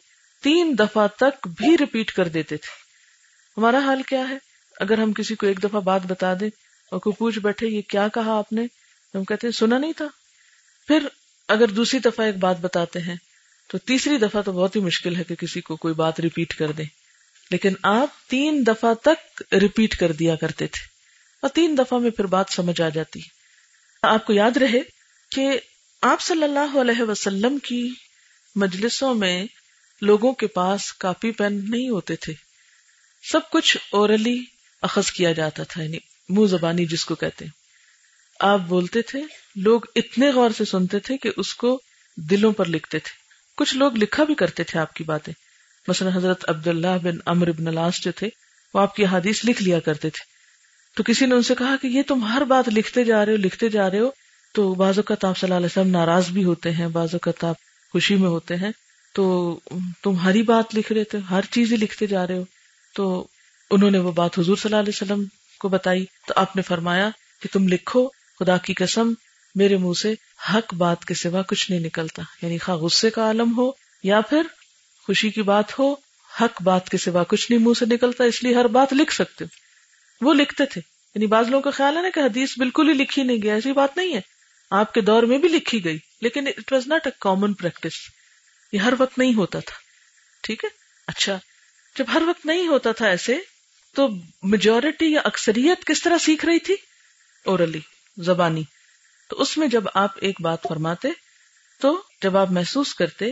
تین دفعہ تک بھی ریپیٹ کر دیتے تھے۔ ہمارا حال کیا ہے؟ اگر ہم کسی کو ایک دفعہ بات بتا دیں اور کوئی پوچھ بیٹھے، یہ کیا کہا آپ نے؟ ہم کہتے ہیں، سنا نہیں تھا۔ پھر اگر دوسری دفعہ ایک بات بتاتے ہیں، تو تیسری دفعہ تو بہت ہی مشکل ہے کہ کسی کو کوئی بات ریپیٹ کر دیں۔ لیکن آپ تین دفعہ تک ریپیٹ کر دیا کرتے تھے۔ اور تین دفعہ میں پھر بات سمجھ آ جاتی۔ آپ کو یاد رہے کہ آپ صلی اللہ علیہ وسلم کی مجلسوں میں لوگوں کے پاس کاپی پین نہیں ہوتے تھے۔ سب کچھ اورلی اخذ کیا جاتا تھا یعنی منہ زبانی جس کو کہتے ہیں۔ آپ بولتے تھے، لوگ اتنے غور سے سنتے تھے کہ اس کو دلوں پر لکھتے تھے۔ کچھ لوگ لکھا بھی کرتے تھے آپ کی باتیں۔ مثلا حضرت عبداللہ بن امر بن الاس جو تھے، وہ آپ کی حادیث لکھ لیا کرتے تھے۔ تو کسی نے ان سے کہا کہ یہ تم ہر بات لکھتے جا رہے ہو، لکھتے جا رہے ہو تو بعض اوقات آپ صلی اللہ علیہ وسلم ناراض بھی ہوتے ہیں، بعض اوقات آپ خوشی میں ہوتے ہیں۔ تو تم ہری بات لکھ رہے تھے، ہر چیز ہی لکھتے جا رہے ہو۔ تو انہوں نے وہ بات حضور صلی اللہ علیہ وسلم کو بتائی۔ تو آپ نے فرمایا کہ تم لکھو، خدا کی قسم، میرے منہ سے حق بات کے سوا کچھ نہیں نکلتا۔ یعنی خواہ غصے کا عالم ہو یا پھر خوشی کی بات ہو، حق بات کے سوا کچھ نہیں منہ سے نکلتا، اس لیے ہر بات لکھ سکتے ہو۔ وہ لکھتے تھے۔ یعنی بعض لوگوں کا خیال ہے نا کہ حدیث بالکل ہی لکھی نہیں گیا ایسی بات نہیں ہے۔ آپ کے دور میں بھی لکھی گئی، لیکن it was not a common practice یہ ہر وقت نہیں ہوتا تھا۔ ٹھیک ہے؟ اچھا جب ہر وقت نہیں ہوتا تھا ایسے، تو میجورٹی یا اکثریت کس طرح سیکھ رہی تھی؟ اورلی زبانی۔ تو اس میں جب آپ ایک بات فرماتے، تو جب آپ محسوس کرتے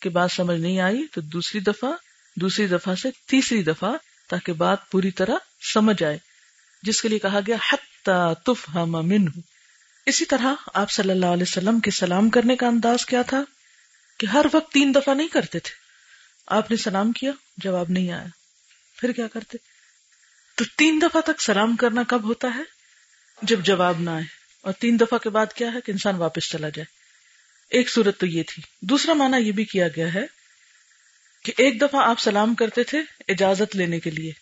کہ بات سمجھ نہیں آئی، تو دوسری دفعہ دوسری دفعہ سے تیسری دفعہ تاکہ بات پوری طرح سمجھ آئے، جس کے لیے کہا گیا تف ہم اسی طرح آپ صلی اللہ علیہ وسلم کے سلام کرنے کا انداز کیا تھا کہ ہر وقت تین دفعہ نہیں کرتے تھے؟ آپ نے سلام کیا؟ جواب نہیں آیا۔ پھر کیا کرتے؟ تو تین دفعہ تک سلام کرنا کب ہوتا ہے؟ جب جواب نہ آئے۔ اور تین دفعہ کے بعد کیا ہے کہ انسان واپس چلا جائے۔ ایک صورت تو یہ تھی۔ دوسرا مانا یہ بھی کیا گیا ہے کہ ایک دفعہ آپ سلام کرتے تھے اجازت لینے کے لیے،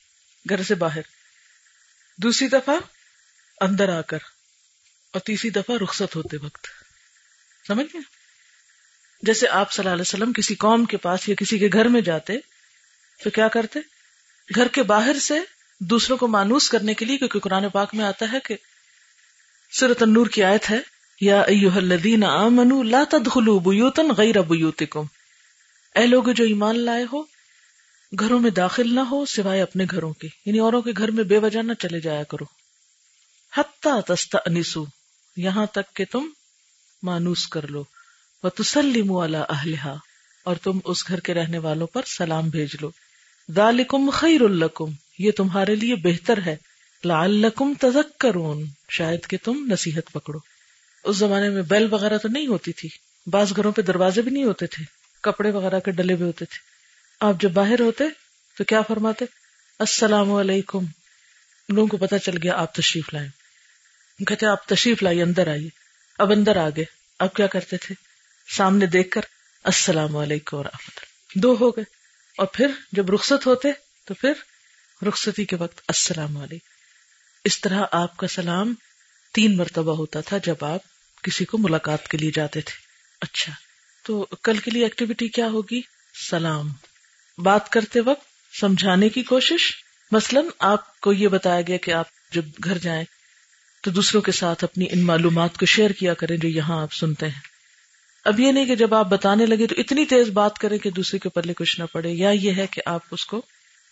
گھر سے باہر۔ دوسری دفعہ اندر آ کر۔ اور تیسری دفعہ رخصت ہوتے وقت۔ سمجھ گئے؟ جیسے آپ صلی اللہ علیہ وسلم کسی قوم کے پاس یا کسی کے گھر میں جاتے، تو کیا کرتے؟ گھر کے باہر سے دوسروں کو مانوس کرنے کے لیے، کیونکہ قرآن پاک میں آتا ہے کہ سورت النور کی آیت ہے، یا ایوہ الذین آمنوا لا تدخلوا بیوتا غیر بیوتکم۔ اے لوگ جو ایمان لائے ہو، گھروں میں داخل نہ ہو، سوائے اپنے گھروں کے۔ یعنی اوروں کے گھر میں بے وجہ نہ چلے جایا کرو۔ حتی تستأنسو۔ یہاں تک کہ تم مانوس کر لو۔ وتسلموا علی اہلہا، اور تم اس گھر کے رہنے والوں پر سلام بھیج لو۔ ذالکم خیر لکم، یہ تمہارے لیے بہتر ہے۔ لعلکم تذکرون، شاید کہ تم نصیحت پکڑو۔ اس زمانے میں بیل وغیرہ تو نہیں ہوتی تھی۔ بعض گھروں پہ دروازے بھی نہیں ہوتے تھے۔ کپڑے وغیرہ کے ڈلے بھی ہوتے تھے۔ آپ جب باہر ہوتے تو کیا فرماتے؟ السلام علیکم۔ لوگوں کو پتا چل گیا آپ تشریف لائیں۔ کہتے آپ تشریف لائیے، اندر آئیے۔ اب اندر آگے اب کیا کرتے تھے؟ سامنے دیکھ کر، السلام علیکم ورحمۃ اللہ۔ دو ہو گئے۔ اور پھر جب رخصت ہوتے، تو پھر رخصتی کے وقت السلام علیکم۔ اس طرح آپ کا سلام تین مرتبہ ہوتا تھا جب آپ کسی کو ملاقات کے لیے جاتے تھے۔ اچھا تو کل کے لیے ایکٹیویٹی کیا ہوگی؟ سلام۔ بات کرتے وقت سمجھانے کی کوشش، مثلا آپ کو یہ بتایا گیا کہ آپ جب گھر جائیں تو دوسروں کے ساتھ اپنی ان معلومات کو شیئر کیا کریں جو یہاں آپ سنتے ہیں۔ اب یہ نہیں کہ جب آپ بتانے لگے تو اتنی تیز بات کریں کہ دوسرے کے پلے کچھ نہ پڑے، یا یہ ہے کہ آپ اس کو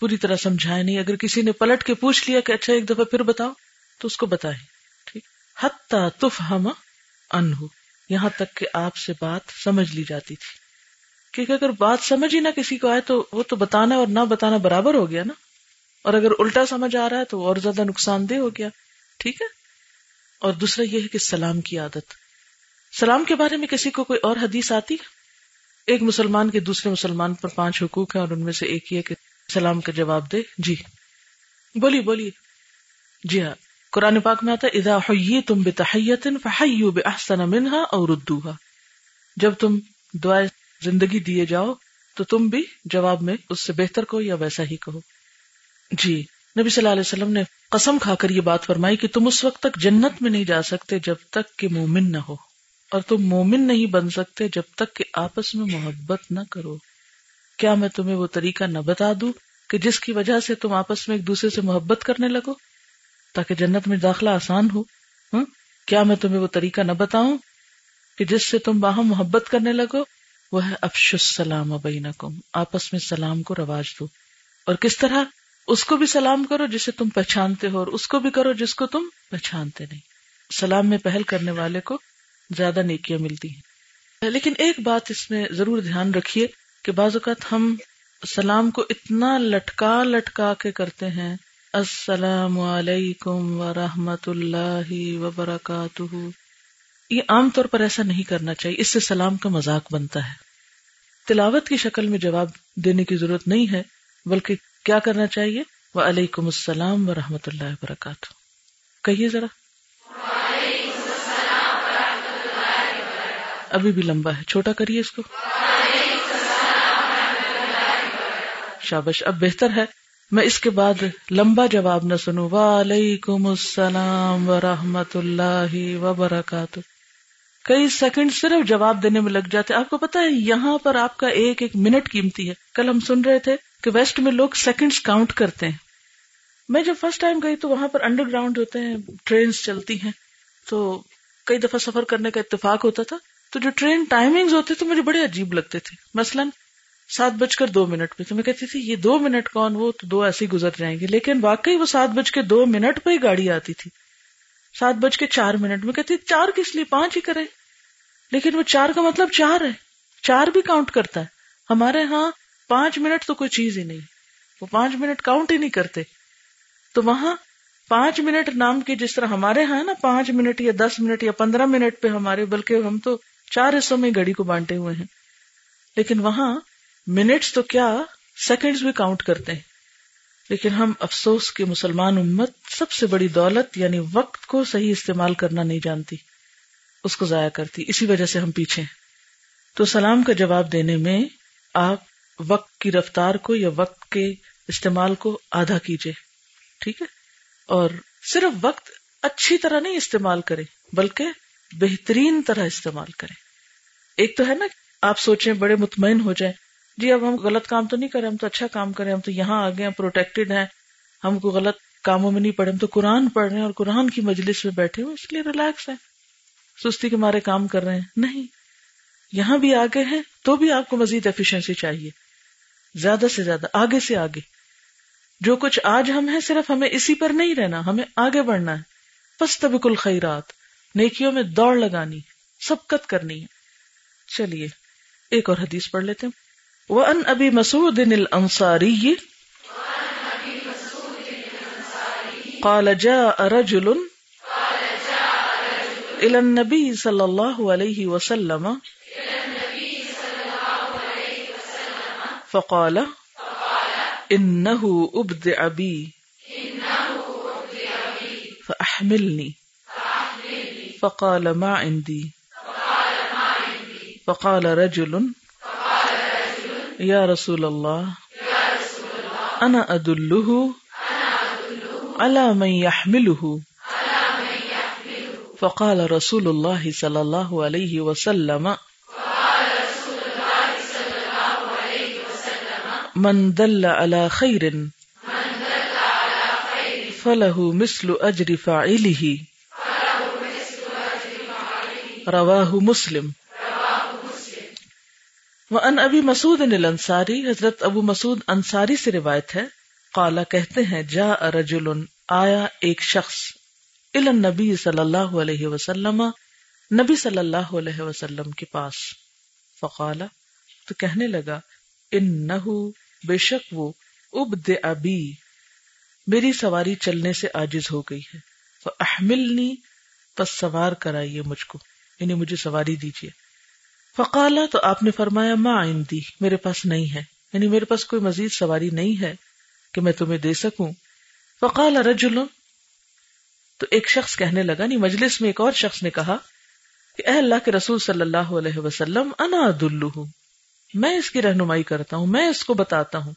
پوری طرح سمجھائے نہیں۔ اگر کسی نے پلٹ کے پوچھ لیا کہ اچھا ایک دفعہ پھر بتاؤ، تو اس کو بتائیں، ٹھیک؟ حتیٰ تف ہم انہو یہاں تک کہ آپ سے بات سمجھ لی جاتی تھی۔ کیونکہ اگر بات سمجھ ہی نہ کسی کو آئے تو وہ تو بتانا اور نہ بتانا برابر ہو گیا نا۔ اور اگر الٹا سمجھ آ رہا ہے تو اور زیادہ نقصان دہ ہو گیا۔ ٹھیک ہے؟ اور دوسرا یہ ہے کہ سلام کی عادت۔ سلام کے بارے میں کسی کو کوئی اور حدیث آتی؟ ایک مسلمان کے دوسرے مسلمان پر پانچ حقوق ہیں اور ان میں سے ایک یہ کہ سلام کا جواب دے۔ جی۔ بولی بولی جی ہاں۔ قرآن پاک میں آتا ادا ہوئی تم بے تحیت فحیو بے احسن منہا اور ردوہا۔ جب تم دعائیں زندگی دیے جاؤ، تو تم بھی جواب میں اس سے بہتر کو یا ویسا ہی کہو۔ جی۔ نبی صلی اللہ علیہ وسلم نے قسم کھا کر یہ بات فرمائی کہ تم اس وقت تک جنت میں نہیں جا سکتے جب تک کہ مومن نہ ہو، اور تم مومن نہیں بن سکتے جب تک کہ آپس میں محبت نہ کرو۔ کیا میں تمہیں وہ طریقہ نہ بتا دوں کہ جس کی وجہ سے تم آپس میں ایک دوسرے سے محبت کرنے لگو؟ تاکہ جنت میں داخلہ آسان ہو۔ ہاں؟ کیا میں تمہیں وہ طریقہ نہ بتاؤں کہ جس سے تم باہم محبت کرنے لگو؟ وہ ہے افش السلام بینکم، آپس میں سلام کو رواج دو۔ اور کس طرح؟ اس کو بھی سلام کرو جسے تم پہچانتے ہو اور اس کو بھی کرو جس کو تم پہچانتے نہیں۔ سلام میں پہل کرنے والے کو زیادہ نیکیاں ملتی ہیں۔ لیکن ایک بات اس میں ضرور دھیان رکھیے کہ بعض اوقات ہم سلام کو اتنا لٹکا لٹکا کے کرتے ہیں۔ السلام علیکم ورحمۃ اللہ وبرکاتہ۔ یہ عام طور پر ایسا نہیں کرنا چاہیے، اس سے سلام کا مذاق بنتا ہے۔ تلاوت کی شکل میں جواب دینے کی ضرورت نہیں ہے، بلکہ کیا کرنا چاہیے؟ وہ علیکم السلام و رحمۃ اللہ وبرکاتہ۔ کہیے ذرا۔ ابھی بھی لمبا ہے۔ چھوٹا کریے اس کو۔ شابش، اب بہتر ہے۔ میں اس کے بعد لمبا جواب نہ سنوں۔ وعلیکم السلام و رحمۃ اللہ وبرکاتہ۔ کئی سیکنڈ صرف جواب دینے میں لگ جاتے آپ کو پتا ہے، یہاں پر آپ کا ایک ایک منٹ قیمتی ہے۔ کل ہم سن رہے تھے کہ ویسٹ میں لوگ سیکنڈز کاؤنٹ کرتے ہیں۔ میں جب فرسٹ ٹائم گئی تو وہاں پر انڈر گراؤنڈ ہوتے ہیں ٹرینز چلتی ہیں۔ تو کئی دفعہ سفر کرنے کا اتفاق ہوتا تھا۔ تو جو ٹرین ٹائمنگ ہوتے تھے مجھے بڑے عجیب لگتے تھے۔ مثلاً سات بج کر دو منٹ پہ تو میں کہتی تھی، یہ دو منٹ کون وہ؟ تو دو ایسے ہی گزر جائیں گے۔ لیکن واقعی وہ سات بج کے دو منٹ پہ ہی گاڑی آتی تھی۔ سات بج کے چار منٹ۔ میں کہتی، چار کس لیے؟ پانچ ہی کرے لیکن وہ چار کا مطلب چار ہے۔ چار بھی کاؤنٹ کرتا ہے۔ ہمارے ہاں پانچ منٹ تو کوئی چیز ہی نہیں۔ وہ پانچ منٹ کاؤنٹ ہی نہیں کرتے۔ تو وہاں پانچ منٹ نام کے جس طرح ہمارے ہاں نا، پانچ منٹ یا دس منٹ یا پندرہ منٹ پہ ہمارے، بلکہ ہم تو چار حصوں میں گھڑی کو بانٹے ہوئے ہیں۔ لیکن وہاں منٹس تو کیا سیکنڈز بھی کاؤنٹ کرتے ہیں۔ لیکن ہم افسوس کے مسلمان امت سب سے بڑی دولت یعنی وقت کو صحیح استعمال کرنا نہیں جانتی۔ اس کو ضائع کرتی۔ اسی وجہ سے ہم پیچھے تو سلام کا جواب دینے میں آپ وقت کی رفتار کو یا وقت کے استعمال کو آدھا کیجیے ٹھیک ہے؟ اور صرف وقت اچھی طرح نہیں استعمال کرے بلکہ بہترین طرح استعمال کرے ایک تو ہے نا، آپ سوچیں بڑے مطمئن ہو جائیں جی اب ہم غلط کام تو نہیں کریں، ہم تو اچھا کام کریں، ہم تو یہاں آگے ہیں، پروٹیکٹڈ ہیں، ہم کو غلط کاموں میں نہیں پڑھے ہم تو قرآن پڑھ رہے ہیں اور قرآن کی مجلس میں بیٹھے ہوئے، اس لیے ریلیکس ہیں۔ سستی کے مارے کام کر رہے ہیں، نہیں۔ یہاں بھی آگے ہیں، تو بھی آپ کو مزید ایفیشنسی چاہیے۔ زیادہ سے زیادہ، آگے سے آگے۔ جو کچھ آج ہم ہیں، صرف ہمیں اسی پر نہیں رہنا، ہمیں آگے بڑھنا ہے۔ بس تبک الخیرات، نیکیوں میں دوڑ لگانی، سبقت کرنی ہے۔ چلیے، ایک اور حدیث پڑھ لیتے ہیں۔ وأن أبي مسعود الأنصاري قال جاء رجل إلى النبي صلى الله عليه وسلم فقال، إنه أبدع بي. فأحملني. فقال، ما عندي. فقال، رجل. یا رسول اللہ انا ادلہ على من يحمله. فقال رسول الله صلى الله عليه وسلم من دل على خير فله مثل اجر فاعله رواه مسلم وہ ان مسعود انصاری حضرت ابو مسعود انصاری سے روایت ہے، قالا کہتے ہیں جا رجل آیا ایک شخص نبی صلی اللہ علیہ وسلم، نبی صلی اللہ علیہ وسلم کے پاس، فقالا تو کہنے لگا ان نہ بے شک وہ اب ابی، میری سواری چلنے سے آجز ہو گئی ہے۔ احملنی پس سوار کرائیے مجھ کو یعنی مجھے سواری دیجیے۔ فقالا، تو آپ نے فرمایا ماں آئندی میرے پاس نہیں ہے۔ یعنی میرے پاس کوئی مزید سواری نہیں ہے کہ میں تمہیں دے سکوں۔ فقال رجل، تو ایک شخص کہنے لگا نہیں مجلس میں ایک اور شخص نے کہا کہ اے اللہ کے رسول صلی اللہ علیہ وسلم، انا دلو ہوں میں اس کی رہنمائی کرتا ہوں، میں اس کو بتاتا ہوں۔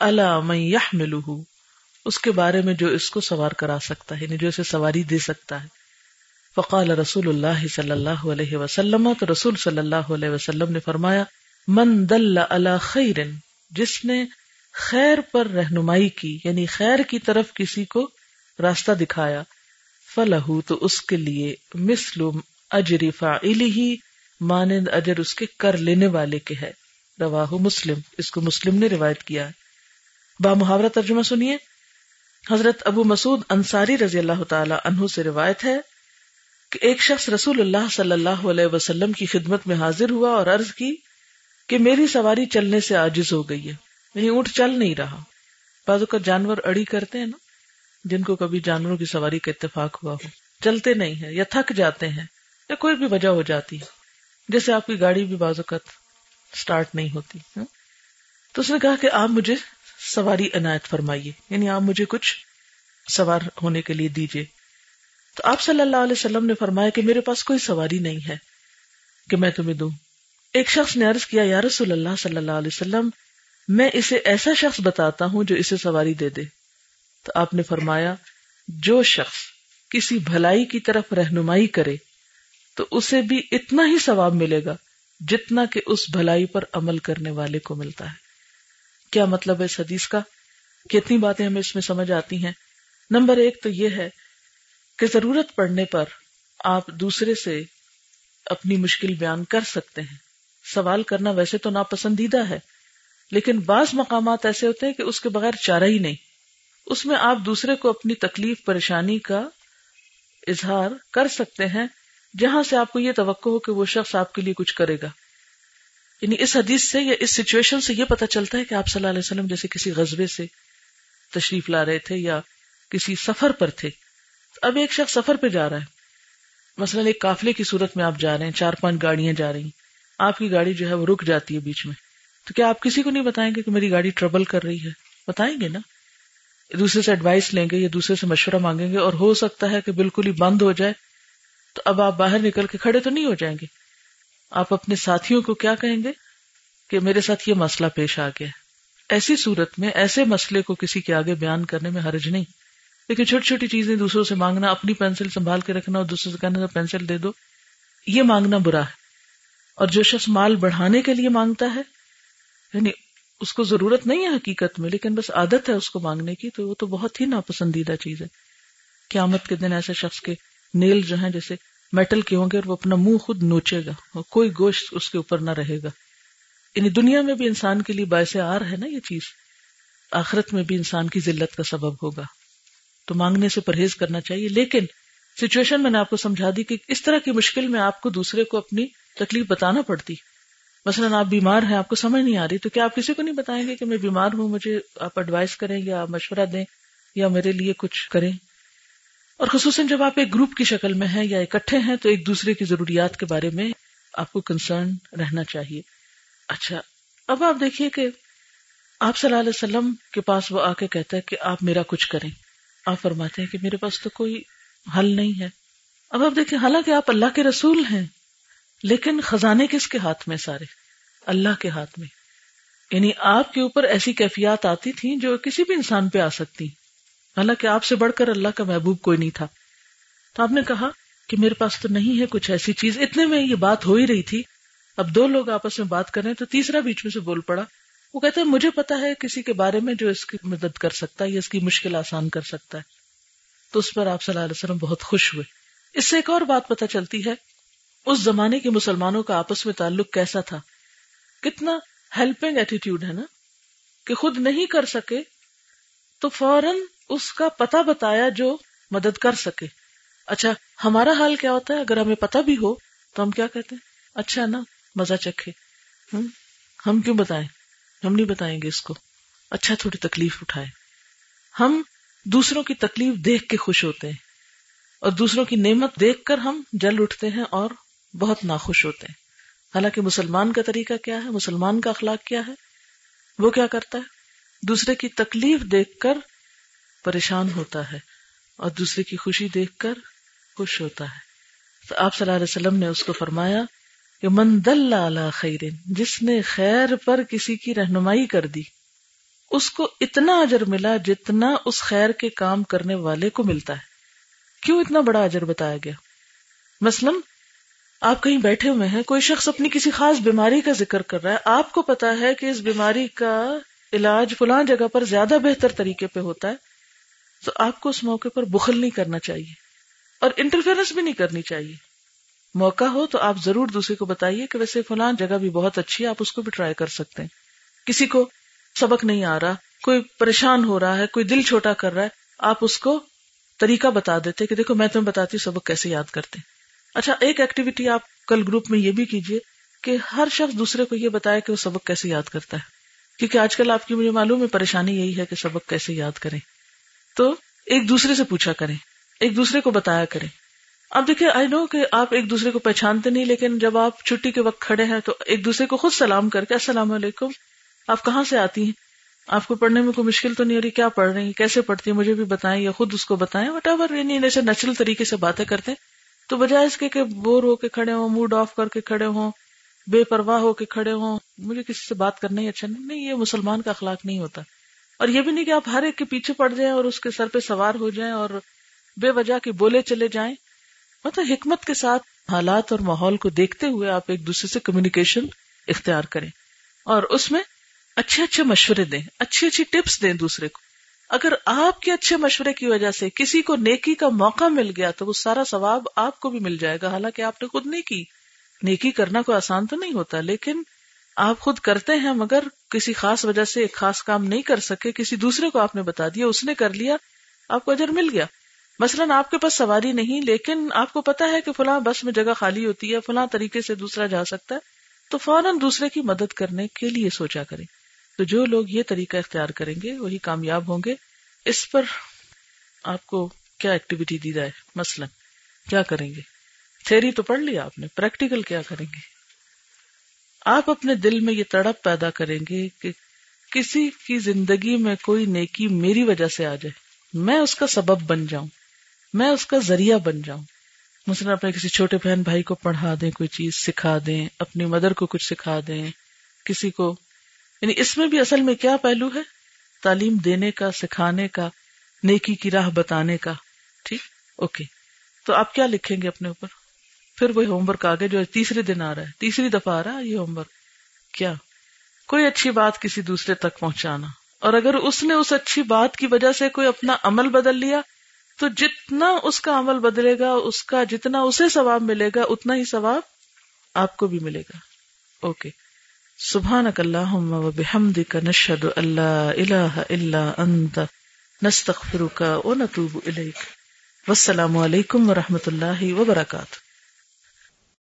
اللہ میں یہ ملو اس کے بارے میں جو اس کو سوار کرا سکتا ہے یعنی جو اسے سواری دے سکتا ہے۔ فقال رسول اللہ صلی اللہ علیہ وسلم، تو رسول صلی اللہ علیہ وسلم نے فرمایا، من دل خیر، جس نے خیر پر رہنمائی کی یعنی خیر کی طرف کسی کو راستہ دکھایا فلح تو اس کے لیے مسلم اجری فاعلی مانند اجر اس کے کر لینے والے کے ہے۔ رواہ مسلم۔ اس کو مسلم نے روایت کیا ہے۔ با محاورہ ترجمہ سنیے۔ حضرت ابو مسعود انصاری رضی اللہ تعالی عنہ سے روایت ہے کہ ایک شخص رسول اللہ صلی اللہ علیہ وسلم کی خدمت میں حاضر ہوا اور عرض کی کہ میری سواری چلنے سے آجز ہو گئی ہے۔ یعنی اونٹ چل نہیں رہا۔ بازو کا جانور اڑی کرتے ہیں نا، جن کو کبھی جانوروں کی سواری کا اتفاق ہوا ہو۔ چلتے نہیں ہیں یا تھک جاتے ہیں یا کوئی بھی وجہ ہو جاتی ہے۔ جیسے آپ کی گاڑی بھی بازو کا اسٹارٹ نہیں ہوتی ہاں؟ تو اس نے کہا کہ آپ مجھے سواری عنایت فرمائیے یعنی آپ مجھے کچھ سوار ہونے کے لیے دیجیے۔ تو آپ صلی اللہ علیہ وسلم نے فرمایا کہ میرے پاس کوئی سواری نہیں ہے کہ میں تمہیں دوں۔ ایک شخص نے عرض کیا، یا رسول اللہ صلی اللہ علیہ وسلم، میں اسے ایسا شخص بتاتا ہوں جو اسے سواری دے دے۔ تو آپ نے فرمایا، جو شخص کسی بھلائی کی طرف رہنمائی کرے تو اسے بھی اتنا ہی ثواب ملے گا جتنا کہ اس بھلائی پر عمل کرنے والے کو ملتا ہے۔ کیا مطلب ہے اس حدیث کا؟ کتنی باتیں ہمیں اس میں سمجھ آتی ہیں۔ نمبر ایک تو یہ ہے کہ ضرورت پڑنے پر آپ دوسرے سے اپنی مشکل بیان کر سکتے ہیں۔ سوال کرنا ویسے تو ناپسندیدہ ہے، لیکن بعض مقامات ایسے ہوتے ہیں کہ اس کے بغیر چارہ ہی نہیں۔ اس میں آپ دوسرے کو اپنی تکلیف، پریشانی کا اظہار کر سکتے ہیں جہاں سے آپ کو یہ توقع ہو کہ وہ شخص آپ کے لیے کچھ کرے گا۔ یعنی اس حدیث سے یا اس سچویشن سے یہ پتا چلتا ہے کہ آپ صلی اللہ علیہ وسلم جیسے کسی غزبے سے تشریف لا رہے تھے یا کسی سفر پر تھے۔ اب ایک شخص سفر پہ جا رہا ہے۔ مثلاً ایک قافلے کی صورت میں آپ جا رہے ہیں، چار پانچ گاڑیاں جا رہی ہیں۔ آپ کی گاڑی جو ہے وہ رک جاتی ہے بیچ میں۔ تو کیا آپ کسی کو نہیں بتائیں گے کہ میری گاڑی ٹربل کر رہی ہے؟ بتائیں گے نا۔ دوسرے سے ایڈوائس لیں گے یا دوسرے سے مشورہ مانگیں گے اور ہو سکتا ہے کہ بالکل ہی بند ہو جائے۔ تو اب آپ باہر نکل کے کھڑے تو نہیں ہو جائیں گے۔ آپ اپنے ساتھیوں کو کیا کہیں گے؟ کہ میرے ساتھ یہ مسئلہ پیش آ گیا۔ ایسی صورت میں ایسے مسئلے کو کسی کے آگے بیان کرنے میں حرج نہیں۔ لیکن چھوٹی چھوٹی چیزیں دوسروں سے مانگنا، اپنی پینسل سنبھال کے رکھنا اور دوسرے سے کہنا پینسل دے دو۔ یہ مانگنا برا ہے۔ اور جو شخص مال بڑھانے کے لیے مانگتا ہے یعنی اس کو ضرورت نہیں ہے حقیقت میں، لیکن بس عادت ہے اس کو مانگنے کی، تو وہ تو بہت ہی ناپسندیدہ چیز ہے۔ قیامت کے دن ایسے شخص کے نیل جو ہیں، جیسے میٹل کے ہوں گے اور وہ اپنا منہ خود نوچے گا، اور کوئی گوشت اس کے اوپر نہ رہے گا۔ یعنی دنیا میں بھی انسان کے لیے باعث آر ہے نا یہ چیز۔ آخرت میں بھی انسان کی ذلت کا سبب ہوگا۔ تو مانگنے سے پرہیز کرنا چاہیے۔ لیکن سچویشن میں نے آپ کو سمجھا دی کہ اس طرح کی مشکل میں آپ کو دوسرے کو اپنی تکلیف بتانا پڑتی۔ مثلاً آپ بیمار ہیں، آپ کو سمجھ نہیں آ رہی، تو کیا آپ کسی کو نہیں بتائیں گے کہ میں بیمار ہوں، مجھے آپ ایڈوائز کریں یا مشورہ دیں یا میرے لیے کچھ کریں؟ اور خصوصاً جب آپ ایک گروپ کی شکل میں ہیں یا اکٹھے ہیں تو ایک دوسرے کی ضروریات کے بارے میں آپ کو کنسرن رہنا چاہیے۔ اچھا اب آپ دیکھیے کہ آپ صلی اللہ علیہ وسلم کے پاس وہ آ کے کہتا ہے کہ آپ میرا کچھ کریں۔ آپ فرماتے ہیں کہ میرے پاس تو کوئی حل نہیں ہے۔ اب آپ دیکھیں، حالانکہ آپ اللہ کے رسول ہیں، لیکن خزانے کس کے ہاتھ میں سارے؟ اللہ کے ہاتھ میں۔ یعنی آپ کے اوپر ایسی کیفیات آتی تھیں جو کسی بھی انسان پہ آ سکتی۔ حالانکہ آپ سے بڑھ کر اللہ کا محبوب کوئی نہیں تھا۔ تو آپ نے کہا کہ میرے پاس تو نہیں ہے کچھ ایسی چیز۔ اتنے میں یہ بات ہو ہی رہی تھی۔ اب دو لوگ آپس میں بات کر رہے ہیں تو تیسرا بیچ میں سے بول پڑا۔ وہ کہتے ہیں، مجھے پتا ہے کسی کے بارے میں جو اس کی مدد کر سکتا ہے یا اس کی مشکل آسان کر سکتا ہے۔ تو اس پر آپ صلی اللہ علیہ وسلم بہت خوش ہوئے۔ اس سے ایک اور بات پتہ چلتی ہے، اس زمانے کے مسلمانوں کا آپس میں تعلق کیسا تھا؟ کتنا ہیلپنگ ایٹیٹیوڈ ہے نا؟ کہ خود نہیں کر سکے تو فوراً اس کا پتا بتایا جو مدد کر سکے۔ اچھا ہمارا حال کیا ہوتا ہے؟ اگر ہمیں پتا بھی ہو، تو ہم کیا کہتے ہیں؟ اچھا نا، مزہ چکھے۔ ہم کیوں بتائیں؟ ہم نہیں بتائیں گے اس کو۔ اچھا تھوڑی تکلیف اٹھائے۔ ہم دوسروں کی تکلیف دیکھ کے خوش ہوتے ہیں۔ اور دوسروں کی نعمت دیکھ کر ہم جل اٹھتے ہیں اور بہت ناخوش ہوتے ہیں۔ حالانکہ مسلمان کا طریقہ کیا ہے؟ مسلمان کا اخلاق کیا ہے؟ وہ کیا کرتا ہے؟ دوسرے کی تکلیف دیکھ کر پریشان ہوتا ہے اور دوسرے کی خوشی دیکھ کر خوش ہوتا ہے۔ تو آپ صلی اللہ علیہ وسلم نے اس کو فرمایا کہ من دل خیر، جس نے خیر پر کسی کی رہنمائی کر دی، اس کو اتنا اجر ملا جتنا اس خیر کے کام کرنے والے کو ملتا ہے۔ کیوں اتنا بڑا اجر بتایا گیا؟ مثلاً، آپ کہیں بیٹھے ہوئے ہیں، کوئی شخص اپنی کسی خاص بیماری کا ذکر کر رہا ہے، آپ کو پتا ہے کہ اس بیماری کا علاج فلاں جگہ پر زیادہ بہتر طریقے پہ ہوتا ہے۔ تو آپ کو اس موقع پر بخل نہیں کرنا چاہیے اور انٹرفیئرنس بھی نہیں کرنی چاہیے۔ موقع ہو تو آپ ضرور دوسرے کو بتائیے کہ ویسے فلاں جگہ بھی بہت اچھی ہے، آپ اس کو بھی ٹرائی کر سکتے ہیں۔ کسی کو سبق نہیں آ رہا، کوئی پریشان ہو رہا ہے، کوئی دل چھوٹا کر رہا ہے، آپ اس کو طریقہ بتا دیتے کہ دیکھو میں تمہیں بتاتی ہوں سبق کیسے یاد کرتے ہیں۔ اچھا ایک ایکٹیویٹی آپ کل گروپ میں یہ بھی کیجیے کہ ہر شخص دوسرے کو یہ بتائے کہ وہ سبق کیسے یاد کرتا ہے۔ کیونکہ آج کل آپ کی مجھے معلوم ہے، پریشانی یہی ہے کہ سبق کیسے یاد کریں۔ تو ایک دوسرے سے پوچھا کریں، ایک دوسرے کو بتایا کریں۔ اب دیکھیں آئی نو کہ آپ ایک دوسرے کو پہچانتے نہیں، لیکن جب آپ چھٹی کے وقت کھڑے ہیں تو ایک دوسرے کو خود سلام کر کے، السلام علیکم، آپ کہاں سے آتی ہیں؟ آپ کو پڑھنے میں کوئی مشکل تو نہیں ہو رہی؟ کیا پڑھ رہی ہیں؟ کیسے پڑھتی ہیں؟ مجھے بھی بتائیں یا خود اس کو بتائیں وٹ ایور یعنی ایسے نیچرل طریقے سے باتیں کرتے ہیں۔ تو بجائے اس کے کہ بور ہو کے کھڑے ہوں موڈ آف کر کے کھڑے ہوں، بے پرواہ ہو کے کھڑے ہوں، مجھے کسی سے بات کرنا ہی اچھا نہیں نہیں، یہ مسلمان کا اخلاق نہیں ہوتا۔ اور یہ بھی نہیں کہ آپ ہر ایک کے پیچھے پڑ جائیں اور اس کے سر پہ سوار ہو جائیں اور بے وجہ کے بولے چلے جائیں۔ مطلب حکمت کے ساتھ حالات اور ماحول کو دیکھتے ہوئے آپ ایک دوسرے سے کمیونیکیشن اختیار کریں اور اس میں اچھے اچھے مشورے دیں، اچھی اچھی ٹپس دیں دوسرے کو۔ اگر آپ کے اچھے مشورے کی وجہ سے کسی کو نیکی کا موقع مل گیا تو وہ سارا ثواب آپ کو بھی مل جائے گا۔ حالانکہ آپ نے خود نہیں کی۔ نیکی کرنا کوئی آسان تو نہیں ہوتا، لیکن آپ خود کرتے ہیں مگر کسی خاص وجہ سے ایک خاص کام نہیں کر سکے، کسی دوسرے کو آپ نے بتا دیا، اس نے کر لیا، آپ کو اجر مل گیا۔ مثلاً آپ کے پاس سواری نہیں، لیکن آپ کو پتا ہے کہ فلاں بس میں جگہ خالی ہوتی ہے، فلاں طریقے سے دوسرا جا سکتا ہے، تو فوراً دوسرے کی مدد کرنے کے لیے سوچا کریں۔ تو جو لوگ یہ طریقہ اختیار کریں گے، وہی کامیاب ہوں گے۔ اس پر آپ کو کیا ایکٹیویٹی دی جائے؟ مثلاً کیا کریں گے؟ تھیری تو پڑھ لیا آپ نے پریکٹیکل کیا کریں گے؟ آپ اپنے دل میں یہ تڑپ پیدا کریں گے کہ کسی کی زندگی میں کوئی نیکی میری وجہ سے آ جائے۔ میں اس کا سبب بن جاؤں۔ میں اس کا ذریعہ بن جاؤں۔ مثلاً اپنے کسی چھوٹے بہن بھائی کو پڑھا دیں، کوئی چیز سکھا دیں، اپنی مدر کو کچھ سکھا دیں، کسی کو۔ یعنی اس میں بھی اصل میں کیا پہلو ہے؟ تعلیم دینے کا، سکھانے کا، نیکی کی راہ بتانے کا۔ ٹھیک؟ اوکے۔ تو آپ کیا لکھیں گے اپنے اوپر؟ پھر وہی ہوم ورک آگے جو تیسرے دن آ رہا ہے۔ تیسری دفعہ آ رہا ہے یہ ہوم ورک کیا؟ کوئی اچھی بات کسی دوسرے تک پہنچانا۔ اور اگر اس نے اس اچھی بات کی وجہ سے کوئی اپنا عمل بدل لیا، تو جتنا اس کا عمل بدلے گا، اس کا جتنا اسے ثواب ملے گا، اتنا ہی ثواب آپ کو بھی ملے گا۔ اوکے۔ سبحان اللہ بحمدک نشہد اللہ الہ الا انت، نستغفرک و نتوب الیک۔ والسلام علیکم ورحمۃ اللہ وبرکاتہ۔